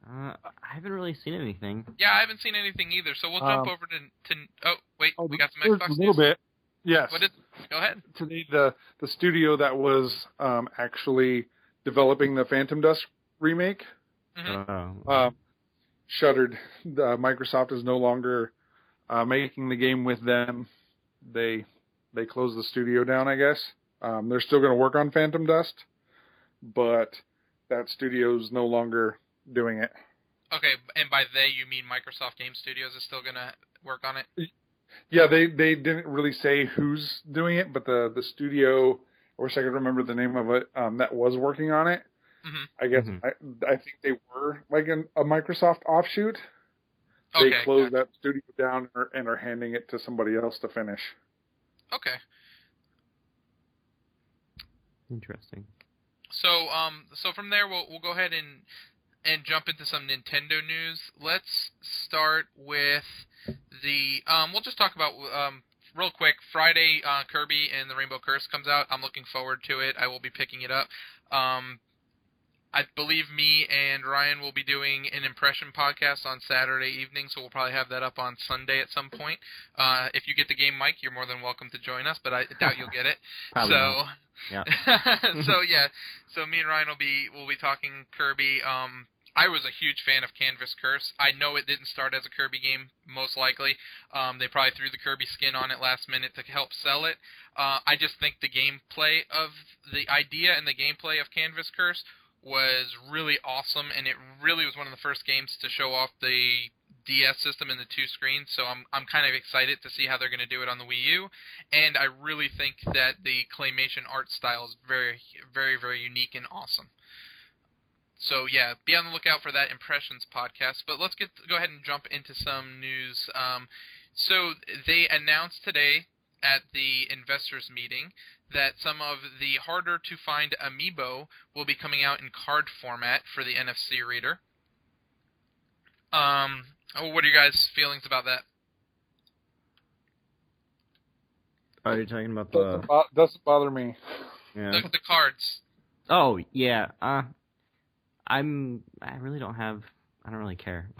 Uh, I haven't really seen anything. Yeah, I haven't seen anything either. So we'll jump Um, over to to. Oh wait, Oh, we got some there's Xbox a little news. bit. Yes. What is? Go ahead. Today, the the studio that was um, actually developing the Phantom Dust remake Mhm. Oh. um, shuttered. Uh, Microsoft is no longer uh, making the game with them. They they closed the studio down. I guess um, they're still going to work on Phantom Dust, but that studio's no longer doing it. Okay, and by they you mean Microsoft Game Studios is still gonna work on it? Yeah, they they didn't really say who's doing it, but the the studio. I wish I could remember the name of it. Um, that was working on it. Mhm. I guess Mhm. I I think they were like an, a Microsoft offshoot. They Okay. closed gotcha. that studio down or, and are handing it to somebody else to finish. Okay. Interesting. So um so from there we'll we'll go ahead and and jump into some Nintendo news. Let's start with the um we'll just talk about um real quick Friday uh Kirby and the Rainbow Curse comes out. I'm looking forward to it. I will be picking it up. Um I believe me and Ryan will be doing an impression podcast on Saturday evening, so we'll probably have that up on Sunday at some point. Uh, if you get the game, Mike, you're more than welcome to join us, but I doubt you'll get it. *laughs* Probably so, not. Yeah. *laughs* so yeah, so me and Ryan will be will be talking Kirby. Um, I was a huge fan of Canvas Curse. I know it didn't start as a Kirby game, most likely. Um, they probably threw the Kirby skin on it last minute to help sell it. Uh, I just think the gameplay of the idea and the gameplay of Canvas Curse was really awesome, and it really was one of the first games to show off the DS system and the two screens. So I'm I'm kind of excited to see how they're going to do it on the Wii U, and I really think that the claymation art style is very very very unique and awesome. So yeah, be on the lookout for that Impressions podcast. But let's get go ahead and jump into some news. Um, so they announced today at the investors meeting that some of the harder to find amiibo will be coming out in card format for the NFC reader. Um, oh, what are you guys' feelings about that? Oh, you're talking about Doesn't, the bo- doesn't bother me. yeah. The, the cards. Oh yeah. Uh, I'm. I really don't have. I don't really care. *laughs*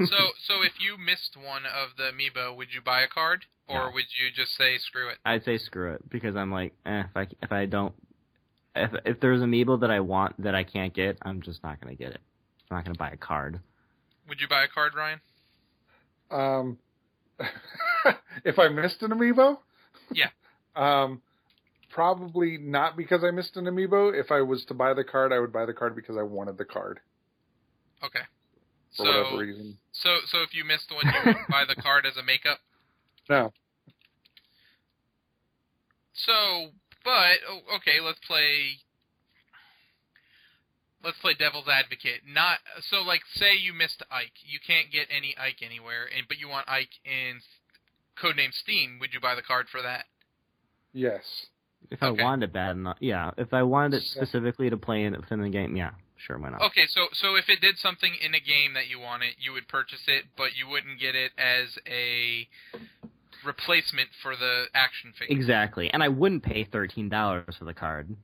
So, so if you missed one of the amiibo, would you buy a card, or No. would you just say screw it? I'd say screw it because I'm like, eh, if I if I don't, if if there's an amiibo that I want that I can't get, I'm just not gonna get it. I'm not gonna buy a card. Would you buy a card, Ryan? Um, *laughs* if I missed an amiibo, Yeah. *laughs* Um, probably not because I missed an amiibo. If I was to buy the card, I would buy the card because I wanted the card Okay. for So, whatever reason. so, so if you missed the one, you would buy the card as a makeup. No. So, but oh, okay, let's play. Let's play devil's advocate. Not so like say you missed Ike. You can't get any Ike anywhere, and but you want Ike in codename Steam. Would you buy the card for that? Yes. If I wanted it bad enough, yeah. If I wanted it specifically to play in within the game, yeah, sure, why not? Okay, so so if it did something in a game that you wanted, you would purchase it, but you wouldn't get it as a replacement for the action figure. Exactly, and I wouldn't pay thirteen dollars for the card.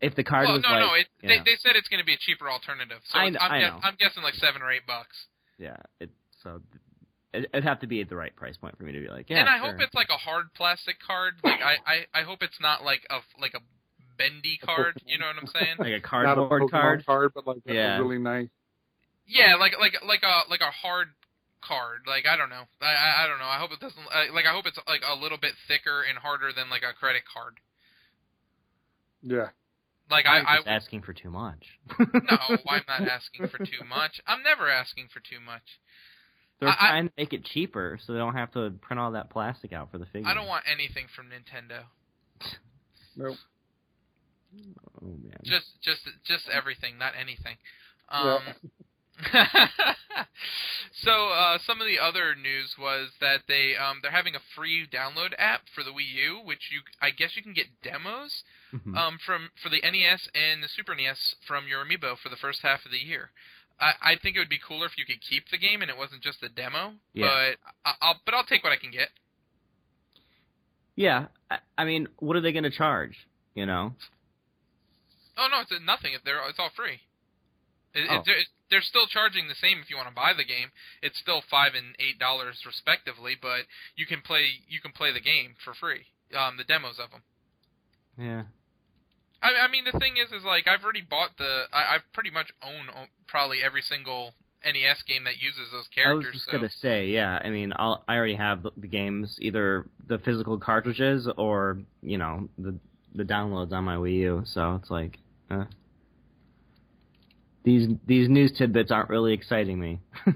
If the card well, was no, like, no, it, yeah. they they said it's going to be a cheaper alternative. So I, I'm, I guess- know. I'm guessing like seven or eight bucks. yeah, it, so it, it'd have to be at the right price point for me to be like, yeah. and I sure. hope it's like a hard plastic card. Like I, I, I hope it's not like a like a bendy card. You know what I'm saying? *laughs* like a Not a cardboard Pokemon card. card, but like a Yeah. really nice. yeah, like like like a like a hard card. Like I don't know. I I, I don't know. I hope it doesn't. Like I hope it's like a little bit thicker and harder than like a credit card. Yeah. Like I, I'm I just asking for too much. *laughs* no, *laughs* I'm not asking for too much. I'm never asking for too much. They're I- I- trying to make it cheaper, so they don't have to print all that plastic out for the figure. I don't want anything from Nintendo. Nope. Oh man. Just just just everything, not anything. Yeah. Um, *laughs* So uh, some of the other news was that they um, they're having a free download app for the Wii U, which you I guess you can get demos Mhm. um, from for the NES and the Super NES from your amiibo for the first half of the year. I, I think it would be cooler if you could keep the game and it wasn't just a demo. Yeah. But I, I'll but I'll take what I can get. yeah, I, I mean, what are they going to charge? You know? Oh no, it's nothing. If they're it's all free. It, Oh. it, they're, still charging the same if you want to buy the game. It's still five and eight dollars respectively, but you can play you can play the game for free. Um, the demos of them. Yeah. I, I mean, the thing is, is like I've already bought the. I, I pretty much own probably every single NES game that uses those characters. I was just so gonna say, yeah. I mean, I'll, I already have the, the games, either the physical cartridges or you know the the downloads on my Wii U. So it's like, uh, these these news tidbits aren't really exciting me. *laughs*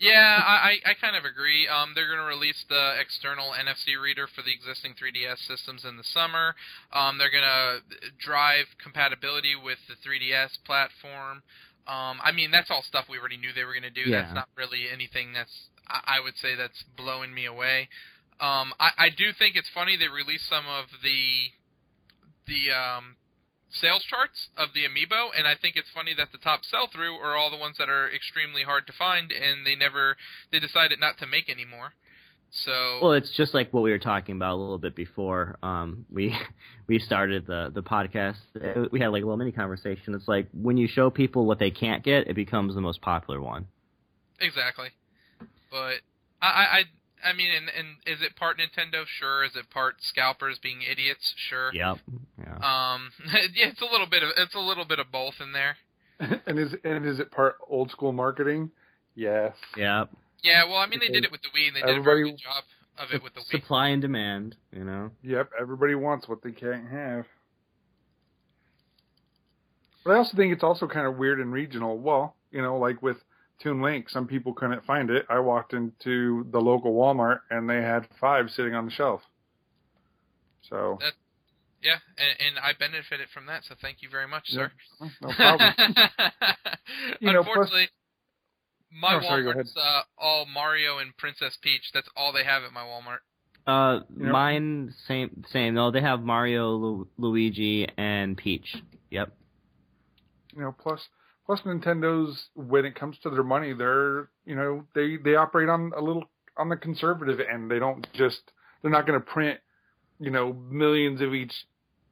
yeah, I, I kind of agree. Um, they're going to release the external NFC reader for the existing 3DS systems in the summer. Um, they're going to drive compatibility with the 3DS platform. Um, I mean, that's all stuff we already knew they were going to do. Yeah. That's not really anything that's I, I would say that's blowing me away. Um, I, I do think it's funny they released some of the the um, sales charts of the amiibo, and I think it's funny that the top sell through are all the ones that are extremely hard to find, and they never they decided not to make anymore. So well, it's just like what we were talking about a little bit before um, we *laughs* we started the the podcast. We had like a little mini conversation. It's like when you show people what they can't get, it becomes the most popular one. exactly, but I I. I I mean, and, and is it part Nintendo? Sure. Is it part scalpers being idiots? Sure. Yep. Yeah. Um, *laughs* yeah, it's a little bit of it's a little bit of both in there. *laughs* and is and is it part old school marketing? Yes. Yep. Yeah, well, I mean, they did it with the Wii, and they did a very good job of it with the Wii. Supply and demand. You know. Yep. Everybody wants what they can't have. But I also think it's also kind of weird and regional. Well, you know, like with Toon Link, some people couldn't find it. I walked into the local Walmart and they had five sitting on the shelf. So Yeah, and, and I benefited from that, so thank you very much, sir. Yeah, no problem. *laughs* You know, plus- Unfortunately, my Oh, sorry, Walmart's uh, all Mario and Princess Peach. That's all they have at my Walmart. Uh, You know- mine same same. No, they have Mario, Lu- Luigi, and Peach. Yep. you know, plus plus Nintendo's when it comes to their money, they're you know they they operate on a little on the conservative end. They don't just they're not going to print you know millions of each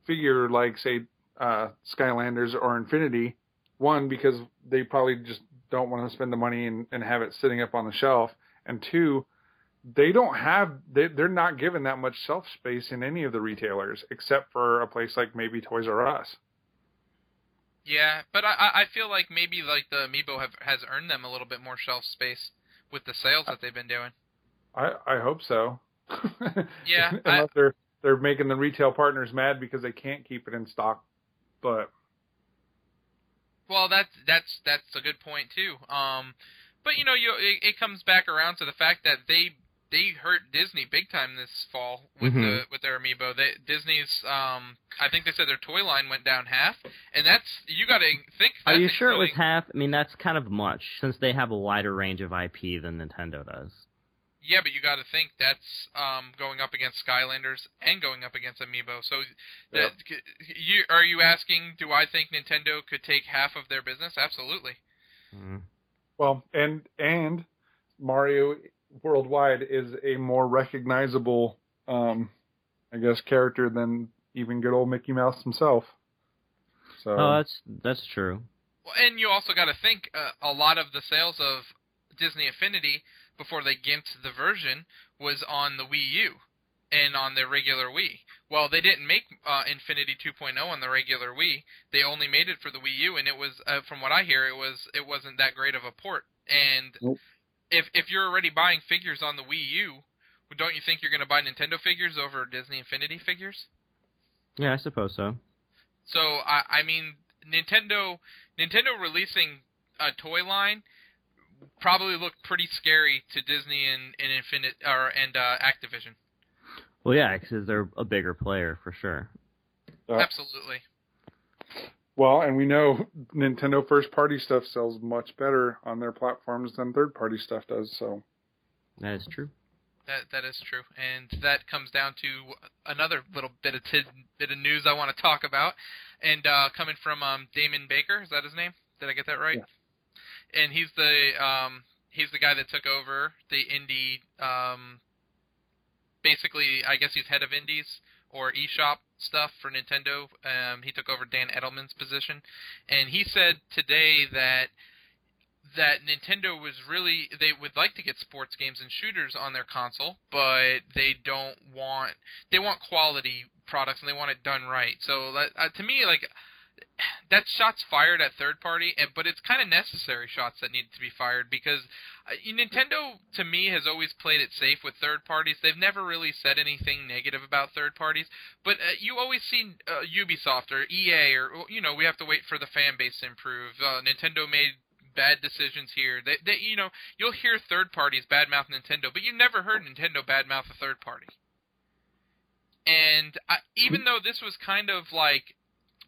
figure like say uh, Skylanders or Infinity. One because they probably just don't want to spend the money and, and have it sitting up on the shelf, and two. They don't have. They, they're not given that much shelf space in any of the retailers, except for a place like maybe Toys R Us. Yeah, but I I I feel like maybe like the Amiibo have has earned them a little bit more shelf space with the sales that they've been doing. I I hope so. *laughs* Yeah, unless they're they're making the retail partners mad because they can't keep it in stock. But Well, that's that's that's a good point too. Um, but you know, you it, it comes back around to the fact that they they hurt Disney big time this fall with the Mhm. with their amiibo. They, Disney's um, I think they said their toy line went down half, and that's you got to think. Are you sure it was half? I mean, that's kind of much since they have a wider range of IP than Nintendo does. Yeah, but you got to think that's um, going up against Skylanders and going up against Amiibo. So, that, you are you asking? Do I think Nintendo could take half of their business? Absolutely. Mm. well, and and Mario worldwide is a more recognizable, um, I guess, character than even good old Mickey Mouse himself. So Oh, that's that's true. Well, and you also got to think uh, a lot of the sales of Disney Infinity before they gimped the version was on the Wii U and on the regular Wii. Well, they didn't make uh, Infinity 2.0 on the regular Wii. They only made it for the Wii U, and it was, uh, from what I hear, it was it wasn't that great of a port. And Nope. If if you're already buying figures on the Wii U, don't you think you're going to buy Nintendo figures over Disney Infinity figures? Yeah, I suppose so. So I I mean Nintendo Nintendo releasing a toy line probably looked pretty scary to Disney and, and Infinite or and uh, Activision. Well, yeah, because they're a bigger player for sure. Absolutely. Well, and we know Nintendo first party stuff sells much better on their platforms than third party stuff does. So that is true. That that is true, and that comes down to another little bit of tid, bit of news I want to talk about, and uh, coming from um, Damon Baker, is that his name? Did I get that right? Yeah. And he's the um, he's the guy that took over the indie. Um, basically, I guess he's head of indies or eShop stuff for Nintendo. Um, he took over Dan Adelman's position, and he said today that that Nintendo was really they would like to get sports games and shooters on their console, but they don't want they want quality products and they want it done right. So uh, to me, like that's shots fired at third party, but it's kind of necessary shots that need to be fired because uh, Nintendo, to me, has always played it safe with third parties. They've never really said anything negative about third parties, but uh, you always see uh, Ubisoft or EA or you know we have to wait for the fan base to improve. Uh, Nintendo made bad decisions here. They, they, you know, you'll hear third parties badmouth Nintendo, but you never heard Nintendo badmouth a third party. And I, even though this was kind of like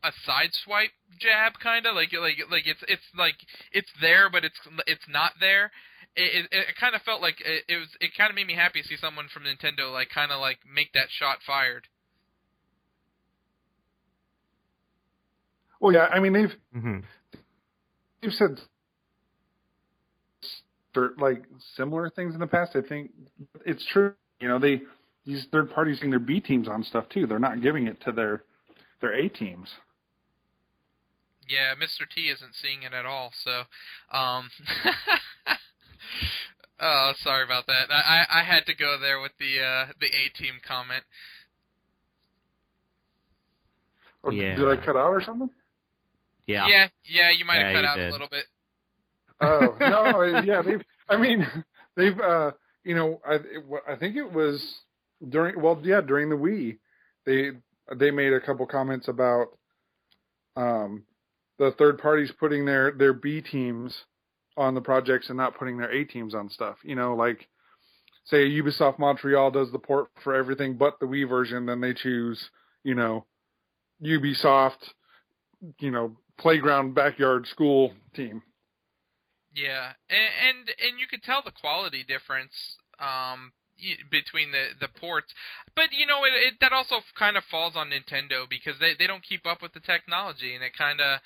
a sideswipe jab, kind of like like like it's it's like it's there, but it's it's not there. It, it, it kind of felt like it, it was. It kind of made me happy to see someone from Nintendo like kind of like make that shot fired. Well, yeah, I mean they've mm-hmm. they've said like similar things in the past. I think it's true. You know, they these third parties using their B teams on stuff too. They're not giving it to their their A teams. Yeah, Mr. T isn't seeing it at all. So, um, *laughs* oh, sorry about that. I I had to go there with the uh, the A team comment. Or Yeah. Did I cut out or something? Yeah. yeah, yeah, you might Yeah, have cut out did. a little bit. Oh no, *laughs* yeah, they've. I mean, they've. uh You know, I it, I think it was during. Well, yeah, during the Wii, they they made a couple comments about um the third parties putting their their B teams on the projects and not putting their A teams on stuff. You know, like say Ubisoft Montreal does the port for everything but the Wii version, then they choose, you know, Ubisoft, you know, playground backyard school team. Yeah, and and, and you could tell the quality difference um, between the the ports, but you know it, it that also kind of falls on Nintendo because they they don't keep up with the technology, and it kind of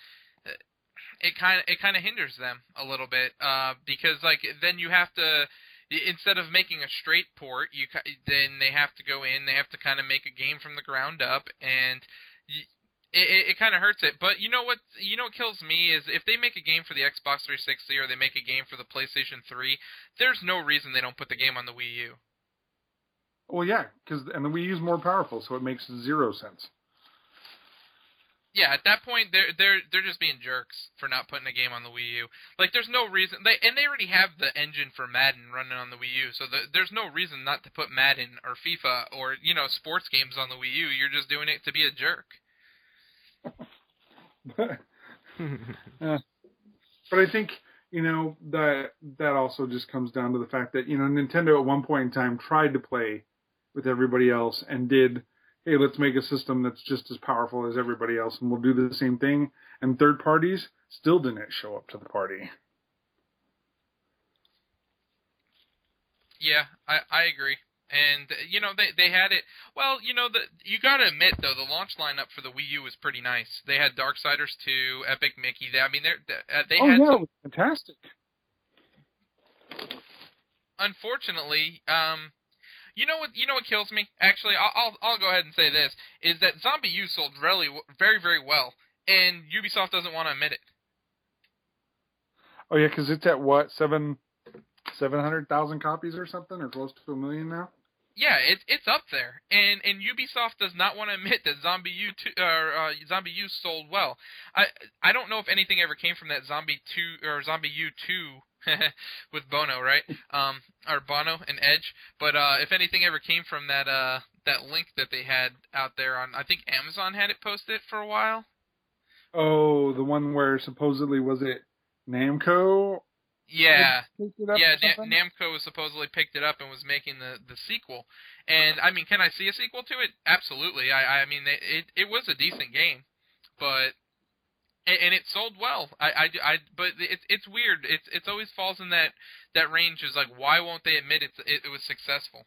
it kind of it kind of hinders them a little bit uh, because like then you have to instead of making a straight port, you then they have to go in, they have to kind of make a game from the ground up, and it, it, it kind of hurts it. But you know what? You know what kills me is if they make a game for the Xbox 360 or they make a game for the PlayStation 3, there's no reason they don't put the game on the Wii U. Well, yeah, because and the Wii U is more powerful, so it makes zero sense. Yeah, at that point they're they're they're just being jerks for not putting a game on the Wii U. Like there's no reason they and they already have the engine for Madden running on the Wii U, so the, there's no reason not to put Madden or FIFA or you know sports games on the Wii U. You're just doing it to be a jerk. *laughs* Uh, but I think you know that that also just comes down to the fact that you know Nintendo at one point in time tried to play with everybody else and did hey let's make a system that's just as powerful as everybody else and we'll do the same thing and third parties still didn't show up to the party. Yeah, I I agree. And you know they they had it. Well, you know the you got to admit though the launch lineup for the Wii U was pretty nice. They had Darksiders 2, Epic Mickey. They, I mean they're, they uh, they oh had yeah, some fantastic. unfortunately, um, you know what? You know what kills me? Actually, I'll, I'll I'll go ahead and say this: is that ZombiU sold really very very well, and Ubisoft doesn't want to admit it. Oh yeah, because it's at what seven seven hundred thousand copies or something, or close to a million now. Yeah, it's it's up there, and and Ubisoft does not want to admit that ZombiU two or uh, ZombiU sold well. I I don't know if anything ever came from that Zombie two or ZombiU two *laughs* with Bono, right? Um, or Bono and Edge. But uh, if anything ever came from that uh that link that they had out there on, I think Amazon had it posted for a while. Oh, the one where supposedly was it Namco? Yeah, picked it up yeah. Na-? Namco supposedly picked it up and was making the the sequel. And I mean, can I see a sequel to it? Absolutely. I I mean, it it, it was a decent game, but and, and it sold well. I, I, I but it's it's weird. It's it's always falls in that that range. Is like why won't they admit it's, it, it was successful?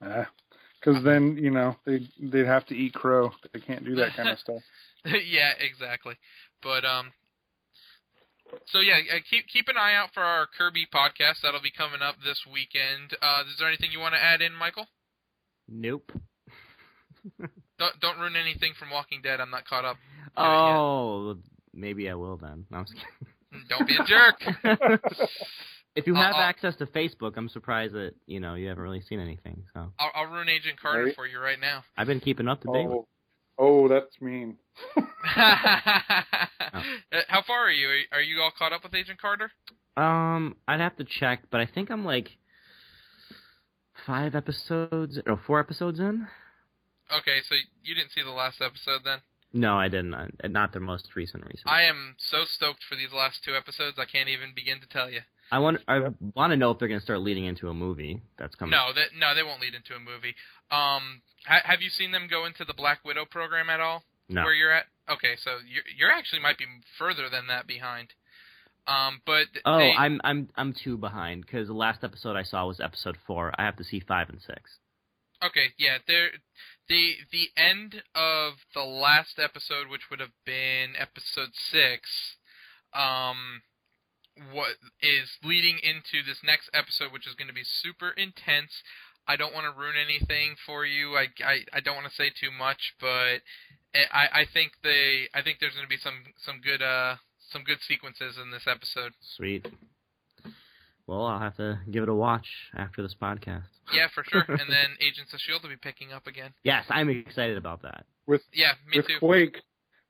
Because then you know they they'd have to eat crow. They can't do that kind of *laughs* stuff. yeah, exactly. But um, so yeah, uh, keep keep an eye out for our Kirby podcast. That'll be coming up this weekend. Uh, is there anything you want to add in, Michael? Nope. *laughs* don't don't ruin anything from Walking Dead. I'm not caught up. Oh, maybe I will then. No, I'm just kidding. Don't be a jerk. *laughs* if you have I'll- access to Facebook, I'm surprised that you know you haven't really seen anything. So I'll, I'll ruin Agent Carter Right. for you right now. I've been keeping up to date. Oh, oh, that's mean. *laughs* Uh, How far are you? Are- Are you all caught up with Agent Carter? Um, I'd have to check, but I think I'm like five episodes or four episodes in. Okay, so you didn't see the last episode then? No, I didn't. uh, Not the most recent. Recent. I am so stoked for these last two episodes. I can't even begin to tell you. I want. I want to know if they're going to start leading into a movie that's coming. No, that no, they won't lead into a movie. Um, ha- have you seen them go into the Black Widow program at all? no. Where you're at? Okay, so you're you're actually might be further than that behind. Um, but Oh, they, I'm I'm I'm two behind because the last episode I saw was episode four. I have to see five and six. Okay, yeah, there the the end of the last episode, which would have been episode six, um, what is leading into this next episode, which is going to be super intense. I don't want to ruin anything for you. I, I, I don't want to say too much, but I, I think they I think there's going to be some some good uh some good sequences in this episode. Sweet. Well, I'll have to give it a watch after this podcast. *laughs* Yeah, for sure. and then *laughs* Agents of Shield will be picking up again. Yes, I'm excited about that. With Yeah, me with too. Quake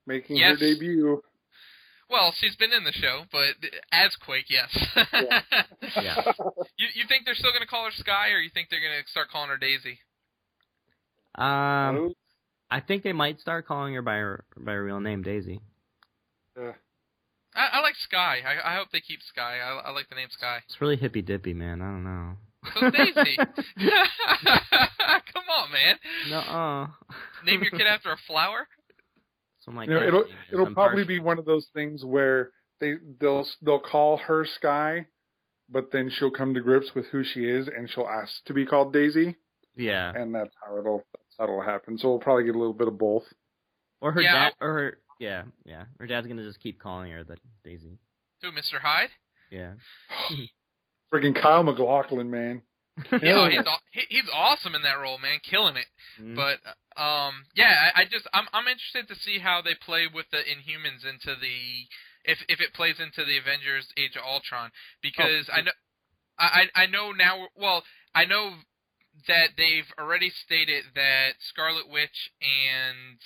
making Yes. her debut. Well, she's been in the show, but as Quake, yes. Yeah. *laughs* you you think they're still going to call her Skye, or you think they're going to start calling her Daisy? Um, I think they might start calling her by her by her real name, Daisy. Uh, I, I like Skye. I, I hope they keep Skye. I, I like the name Skye. It's really hippy dippy, man. I don't know. So Daisy. *laughs* *laughs* Come on, man. No, Name your kid after a flower. Something like you know, it'll it'll I'm probably partial. be one of those things where they they'll they'll call her Skye, but then she'll come to grips with who she is and she'll ask to be called Daisy, Yeah, and that's how it'll that's how it'll happen. So we'll probably get a little bit of both. or her Yeah, dad, or her, yeah, yeah. Her dad's gonna just keep calling her the Daisy. Who, Mr. Hyde? Yeah. *sighs* Freaking Kyle MacLachlan, man. Yeah, *laughs* Yeah. he's he's awesome in that role, man, killing it. Mhm. But um, yeah, I, I just I'm I'm interested to see how they play with the Inhumans into the if if it plays into the Avengers Age of Ultron because Oh, I know I I I know now well I know that they've already stated that Scarlet Witch and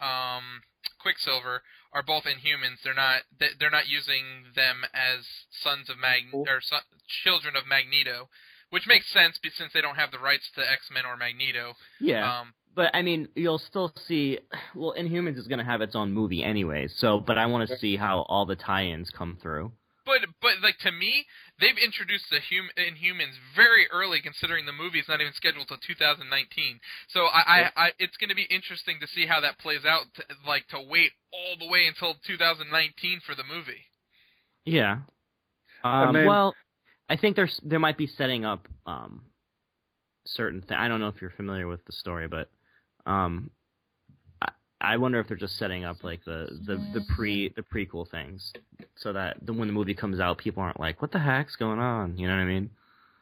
um Quicksilver are both Inhumans. They're not they- they're not using them as sons of Mag or son, children of Magneto, which makes sense since they don't have the rights to X Men or Magneto. yeah. Um, But I mean, you'll still see. Well, Inhumans is going to have its own movie anyway. So, but I want to see how all the tie-ins come through. But but like to me, they've introduced the hum- Inhumans very early, considering the movie is not even scheduled till 2019. So I, I, I it's going to be interesting to see how that plays out. To, like to wait all the way until 2019 for the movie. Yeah. And Um, then- well, I think there's there might be setting up um, certain. Th- I don't know if you're familiar with the story, but um, I, I wonder if they're just setting up like the the the pre the prequel things, so that the, when the movie comes out, people aren't like, "What the heck's going on?" You know what I mean?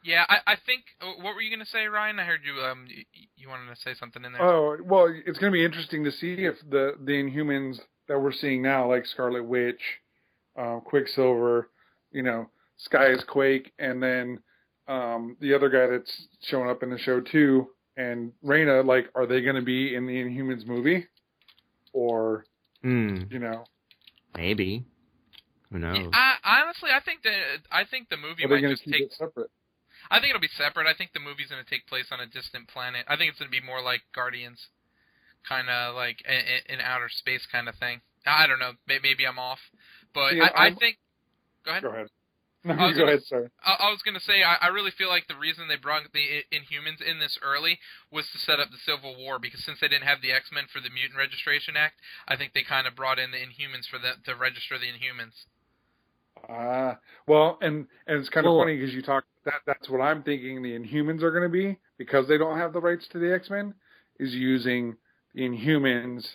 Yeah, I, I think. uh, What were you going to say, Ryan? I heard you. Um, you, you wanted to say something in there. Oh well, it's going to be interesting to see if the the Inhumans that we're seeing now, like Scarlet Witch, uh, Quicksilver, you know, Skye is Quake, and then um, the other guy that's showing up in the show too, and Raina, like, are they going to be in the Inhumans movie, or Hmm. you know, Maybe. Who knows? Yeah, I, honestly, I think that I think the movie are might just keep take it separate? I think it'll be separate. I think the movie's going to take place on a distant planet. I think it's going to be more like Guardians, kind of like in, in outer space kind of thing. I don't know. May- Maybe I'm off, but Yeah, I, I think. Go ahead. Go ahead. *laughs* No, I was go gonna- ahead, sir. I, I was gonna say I, I really feel like the reason they brought the Inhumans in this early was to set up the Civil War because since they didn't have the X Men for the Mutant Registration Act, I think they kind of brought in the Inhumans for the to register the Inhumans. Ah, well, and and it's kind of Well- funny because you talk that that's what I'm thinking the Inhumans are going to be because they don't have the rights to the X Men is using the Inhumans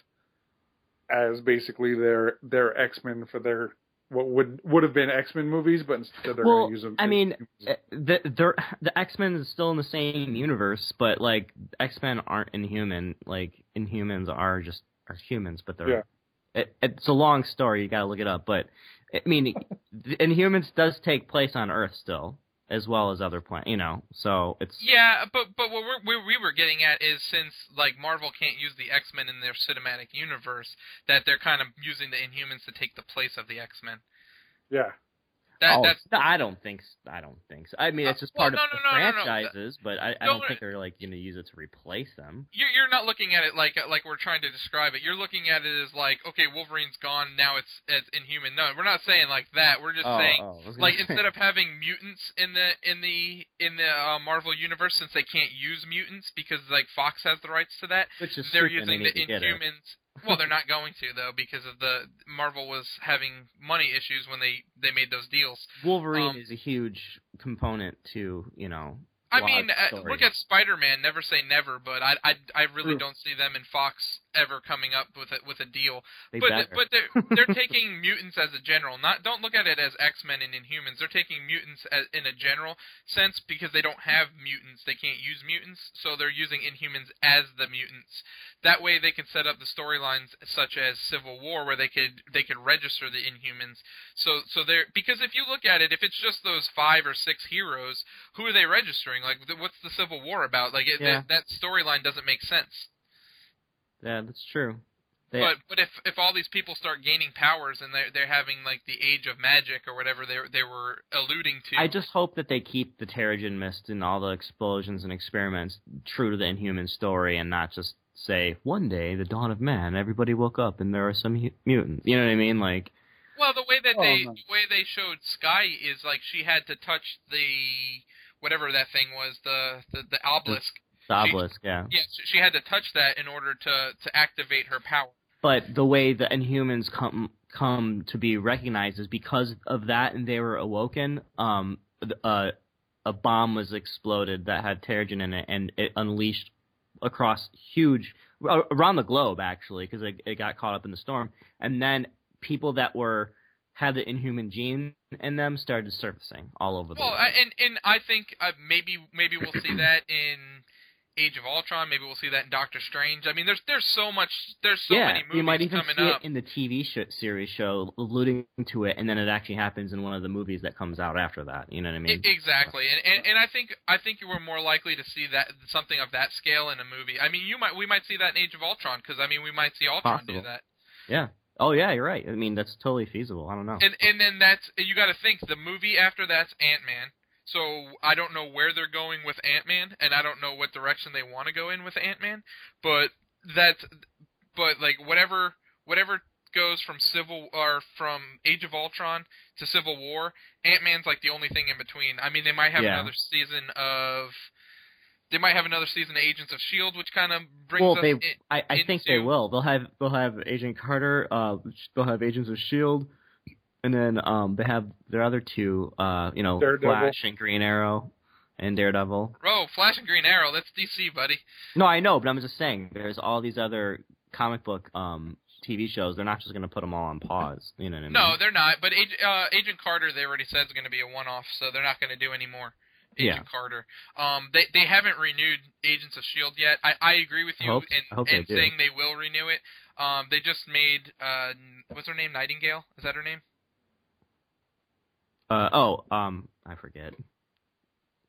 as basically their their X Men for their what would would have been X Men movies, but instead they're Well, going to use them. I mean. Uh, the the the X Men is still in the same universe, but like X Men aren't Inhuman. Like Inhumans are just are humans, but they're. Yeah. It, it's a long story. You got to look it up, but I mean, the *laughs* Inhumans does take place on Earth still, as well as other planets. You know, so it's Yeah, but but what we're, we were getting at is since like Marvel can't use the X Men in their cinematic universe, that they're kind of using the Inhumans to take the place of the X Men. yeah, That oh, that's no, I don't think. s- I don't think so. I mean, Uh, it's just well, part no, of no, the no, no, no. franchises, but I, I No, don't think they're like going to use it to replace them. you're you're not looking at it like like we're trying to describe it. You're looking at it as like okay, Wolverine's gone now. It's it's Inhuman. No, we're not saying like that. We're just oh, saying oh, I was gonna like *laughs* say- instead of having mutants in the in the in the uh, Marvel universe, since they can't use mutants because like Fox has the rights to that, which is they're using the need to get it. Inhumans. Well, they're not going to though because of the Marvel was having money issues when they they made those deals. Wolverine Um, is a huge component to you know. I mean, uh, look at Spider-Man. Never say never, but I I, I really True. don't see them in Fox ever coming up with a, with a deal. They but better. but they're *laughs* they're taking mutants as a general. Not don't look at it as X-Men and Inhumans. They're taking mutants as, in a general sense because they don't have mutants. They can't use mutants, so they're using Inhumans as the mutants. That way, they can set up the storylines such as Civil War, where they could they could register the Inhumans. So so they're because if you look at it, if it's just those five or six heroes, who are they registering? Like, what's the Civil War about? Like, it, Yeah. that, that storyline doesn't make sense. Yeah, that's true. They, But but if if all these people start gaining powers and they're they're having like the age of magic or whatever they they were alluding to, I just hope that they keep the Terrigen Mist and all the explosions and experiments true to the Inhuman story, and not just say one day the dawn of man, everybody woke up and there are some mutants. You know what I mean? Like, well the way that Oh, they no. the way they showed Skye is like she had to touch the whatever that thing was the the, the obelisk. The obelisk, yeah. Yes, she had to touch that in order to to activate her power. But the way the Inhumans come come to be recognized is because of that, and they were awoken. Um, th- uh, a bomb was exploded that had Terrigen in it, and it unleashed across huge around the globe actually, because it, it got caught up in the storm. And then people that were had the Inhuman gene in them started surfacing all over the Well, world. I, and and I think uh, maybe maybe we'll see that in Age of Ultron. Maybe we'll see that in Doctor Strange. I mean, there's there's so much there's so yeah, many movies you might even coming see up. it in the TV sh- series show, alluding to it, and then it actually happens in one of the movies that comes out after that. You know what I mean? E- exactly, and, and and I think I think you were more likely to see that something of that scale in a movie. I mean, you might we might see that in Age of Ultron because I mean we might see Ultron do that, Yeah. Oh yeah, you're right. I mean, that's totally feasible. I don't know. and and then that's you got to think the movie after that's Ant Man. So I don't know where they're going with Ant Man, and I don't know what direction they want to go in with Ant Man, but that's but like whatever whatever goes from Civil or from Age of Ultron to Civil War, Ant Man's like the only thing in between. I mean, they might have Yeah. another season of they might have another season of Agents of Shield, which kind of brings well, they, in. I, I think they will. They'll have they'll have Agent Carter. Uh, they'll have Agents of Shield, and then um, they have their other two. Uh, you know, Daredevil. Flash and Green Arrow, and Daredevil. Oh, Flash and Green Arrow, that's DC, buddy. No, I know, but I'm just saying. There's all these other comic book um TV shows. They're not just going to put them all on pause. You know what I mean? No, they're not. But uh, Agent Carter, they already said is going to be a one-off, so they're not going to do any more. Agent Yeah. Carter. Um, they they haven't renewed Agents of Shield yet. I, I agree with you I hope- in, I hope they in saying they will renew it. Um, they just made uh, what's her name? Nightingale. Is that her name? Uh, oh, um, I forget.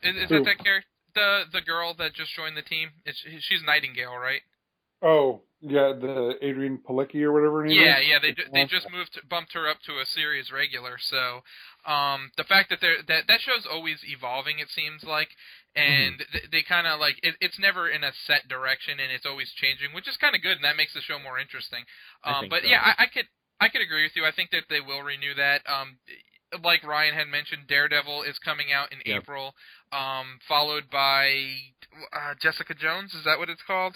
Is, is that that character? The the girl that just joined the team. It's, she's Nightingale, right? Oh, yeah, the Adrianne Palicki or whatever her name Yeah, is. yeah. They they just moved bumped her up to a series regular. So, um, the fact that they're that that show's always evolving, it seems like, and th- they kind of like it, it's never in a set direction, and it's always changing, which is kind of good, and that makes the show more interesting. I Um, think but so. yeah, I, I could I could agree with you. I think that they will renew that. Um, like Ryan had mentioned, Daredevil is coming out in Yep. April, um, followed by uh, Jessica Jones. Is that what it's called?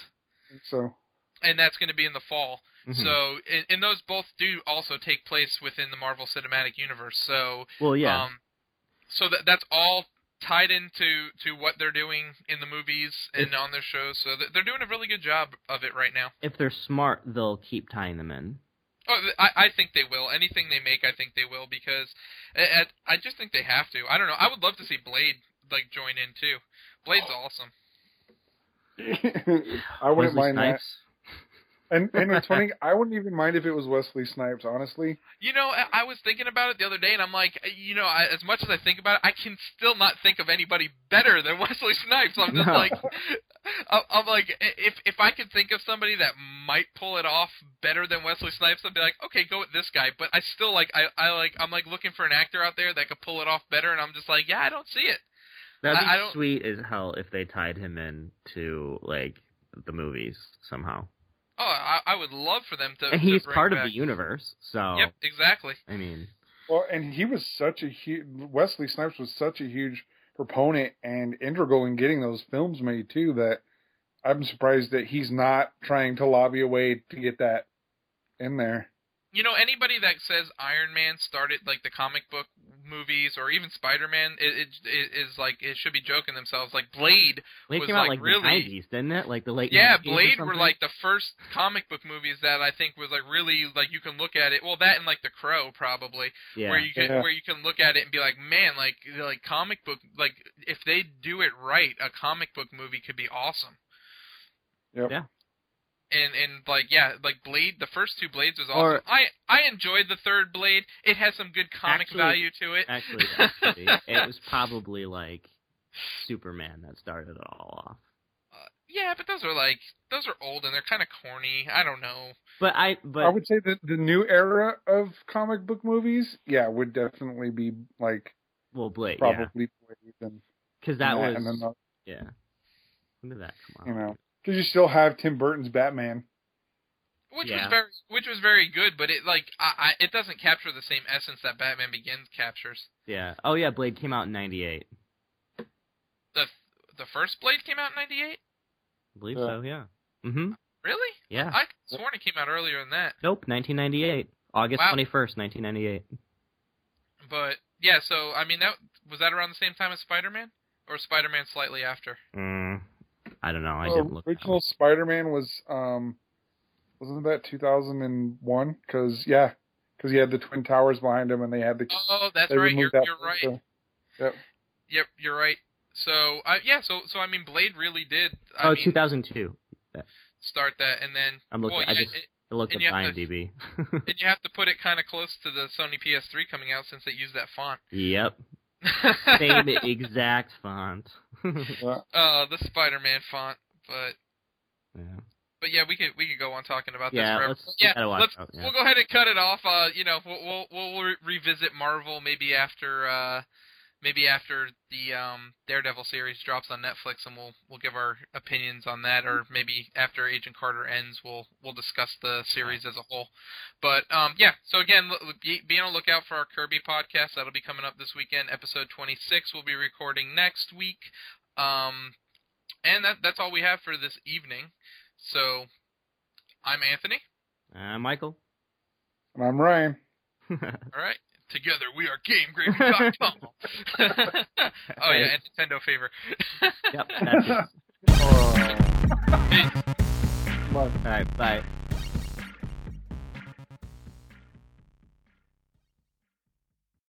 So And that's going to be in the fall. Mhm. So, and, and those both do also take place within the Marvel Cinematic Universe. So, well, yeah. um, so that that's all tied into to what they're doing in the movies and on their shows. So th- they're doing a really good job of it right now. if they're smart, they'll keep tying them in. Oh, I, I think they will. Anything they make, I think they will because I, I I just think they have to. I don't know. I would love to see Blade like join in too. Blade's oh. awesome. *laughs* I wouldn't Wesley mind that. Snipes? And and it's funny, *laughs* I wouldn't even mind if it was Wesley Snipes, honestly. You know, I, I was thinking about it the other day, and I'm like, you know, I, as much as I think about it, I can still not think of anybody better than *laughs* Wesley Snipes. I'm just No. like, I- I'm like, if if I could think of somebody that might pull it off better than Wesley Snipes, I'd be like, okay, go with this guy. But I still like, I I like, I'm like looking for an actor out there that could pull it off better, and I'm just like, yeah, I don't see it. That'd be I- I sweet as hell if they tied him in to like the movies somehow. Oh, I, I would love for them to. And to he's bring part of the universe, so Yep, exactly. I mean, Well, and he was such a huge Wesley Snipes was such a huge proponent and integral in getting those films made too that I'm surprised that he's not trying to lobby away to get that in there. You know, anybody that says Iron Man started like the comic book movies or even Spider Man, it, it, it is like it should be joking themselves. Like Blade, Blade Was, came out like, like really- the nineties, didn't it? Like the late yeah, 90s or Blade were like the first comic book movies that I think was like really like you can look at it. Well, that and like The Crow probably, yeah. where you can Yeah. where you can look at it and be like, man, like like comic book, like if they do it right, a comic book movie could be awesome. Yep. Yeah. And and like yeah, like Blade, the first two Blades was Or- awesome. I I enjoyed the third Blade. It has some good comic Actually- value to it. Actually, *laughs* actually, it was probably like Superman that started it all off. Uh, yeah, but those are like those are old and they're kind of corny. I don't know. But I, but I would say that the new era of comic book movies, yeah, would definitely be like well, Blade, yeah, probably Blade because that and was, and yeah. When did that come you out? know, because you still have Tim Burton's Batman. Which Yeah. was very which was very good, but it like I, I it doesn't capture the same essence that Batman Begins captures. Yeah. Oh yeah, Blade came out in '98. The the first Blade came out in '98. I believe Yeah. so. Yeah. Mm-hmm. Really? Yeah. I could sworn it came out earlier than that. Nope. 1998. August Wow. 21st, 1998. But yeah, so I mean that was that around the same time as Spider Man, or Spider Man slightly after. Mm, I don't know. I Well, didn't look. original Spider-Man was um wasn't that 2001? Because yeah, because he had the twin towers behind him, and they had the Oh, that's right. You're that you're right. so- Yep. Yep, you're right. So uh, yeah, so so I mean Blade really did. I oh, mean, 2002. start that, and then I'm looking. well, I just it- I looked at you have to- IMDb. and you have to put it kind of close to the Sony PS3 coming out since they used that font. yep. *laughs* Same *laughs* exact font. *laughs* Yeah. uh, the Spider-Man font, but yeah. but yeah, we could we could go on talking about this Yeah, forever. let's- yeah, let's out, yeah. we'll go ahead and cut it off. Uh, you know, we'll we'll, we'll re- revisit Marvel maybe after uh maybe after the um Daredevil series drops on Netflix, and we'll we'll give our opinions on that, or maybe after Agent Carter ends, we'll we'll discuss the series as a whole. But um yeah, so again, l- be, be on the lookout for our Kirby podcast. That'll be coming up this weekend. Episode 26 we'll be recording next week. Um, and that that's all we have for this evening. So, I'm Anthony. Uh, Michael. And I'm Ryan. *laughs* All right. Together we are *laughs* GameGravy.com. *laughs* oh yeah, and Nintendo favor. yep. That's it. *laughs* Oh. Peace. Come on. All right. Bye.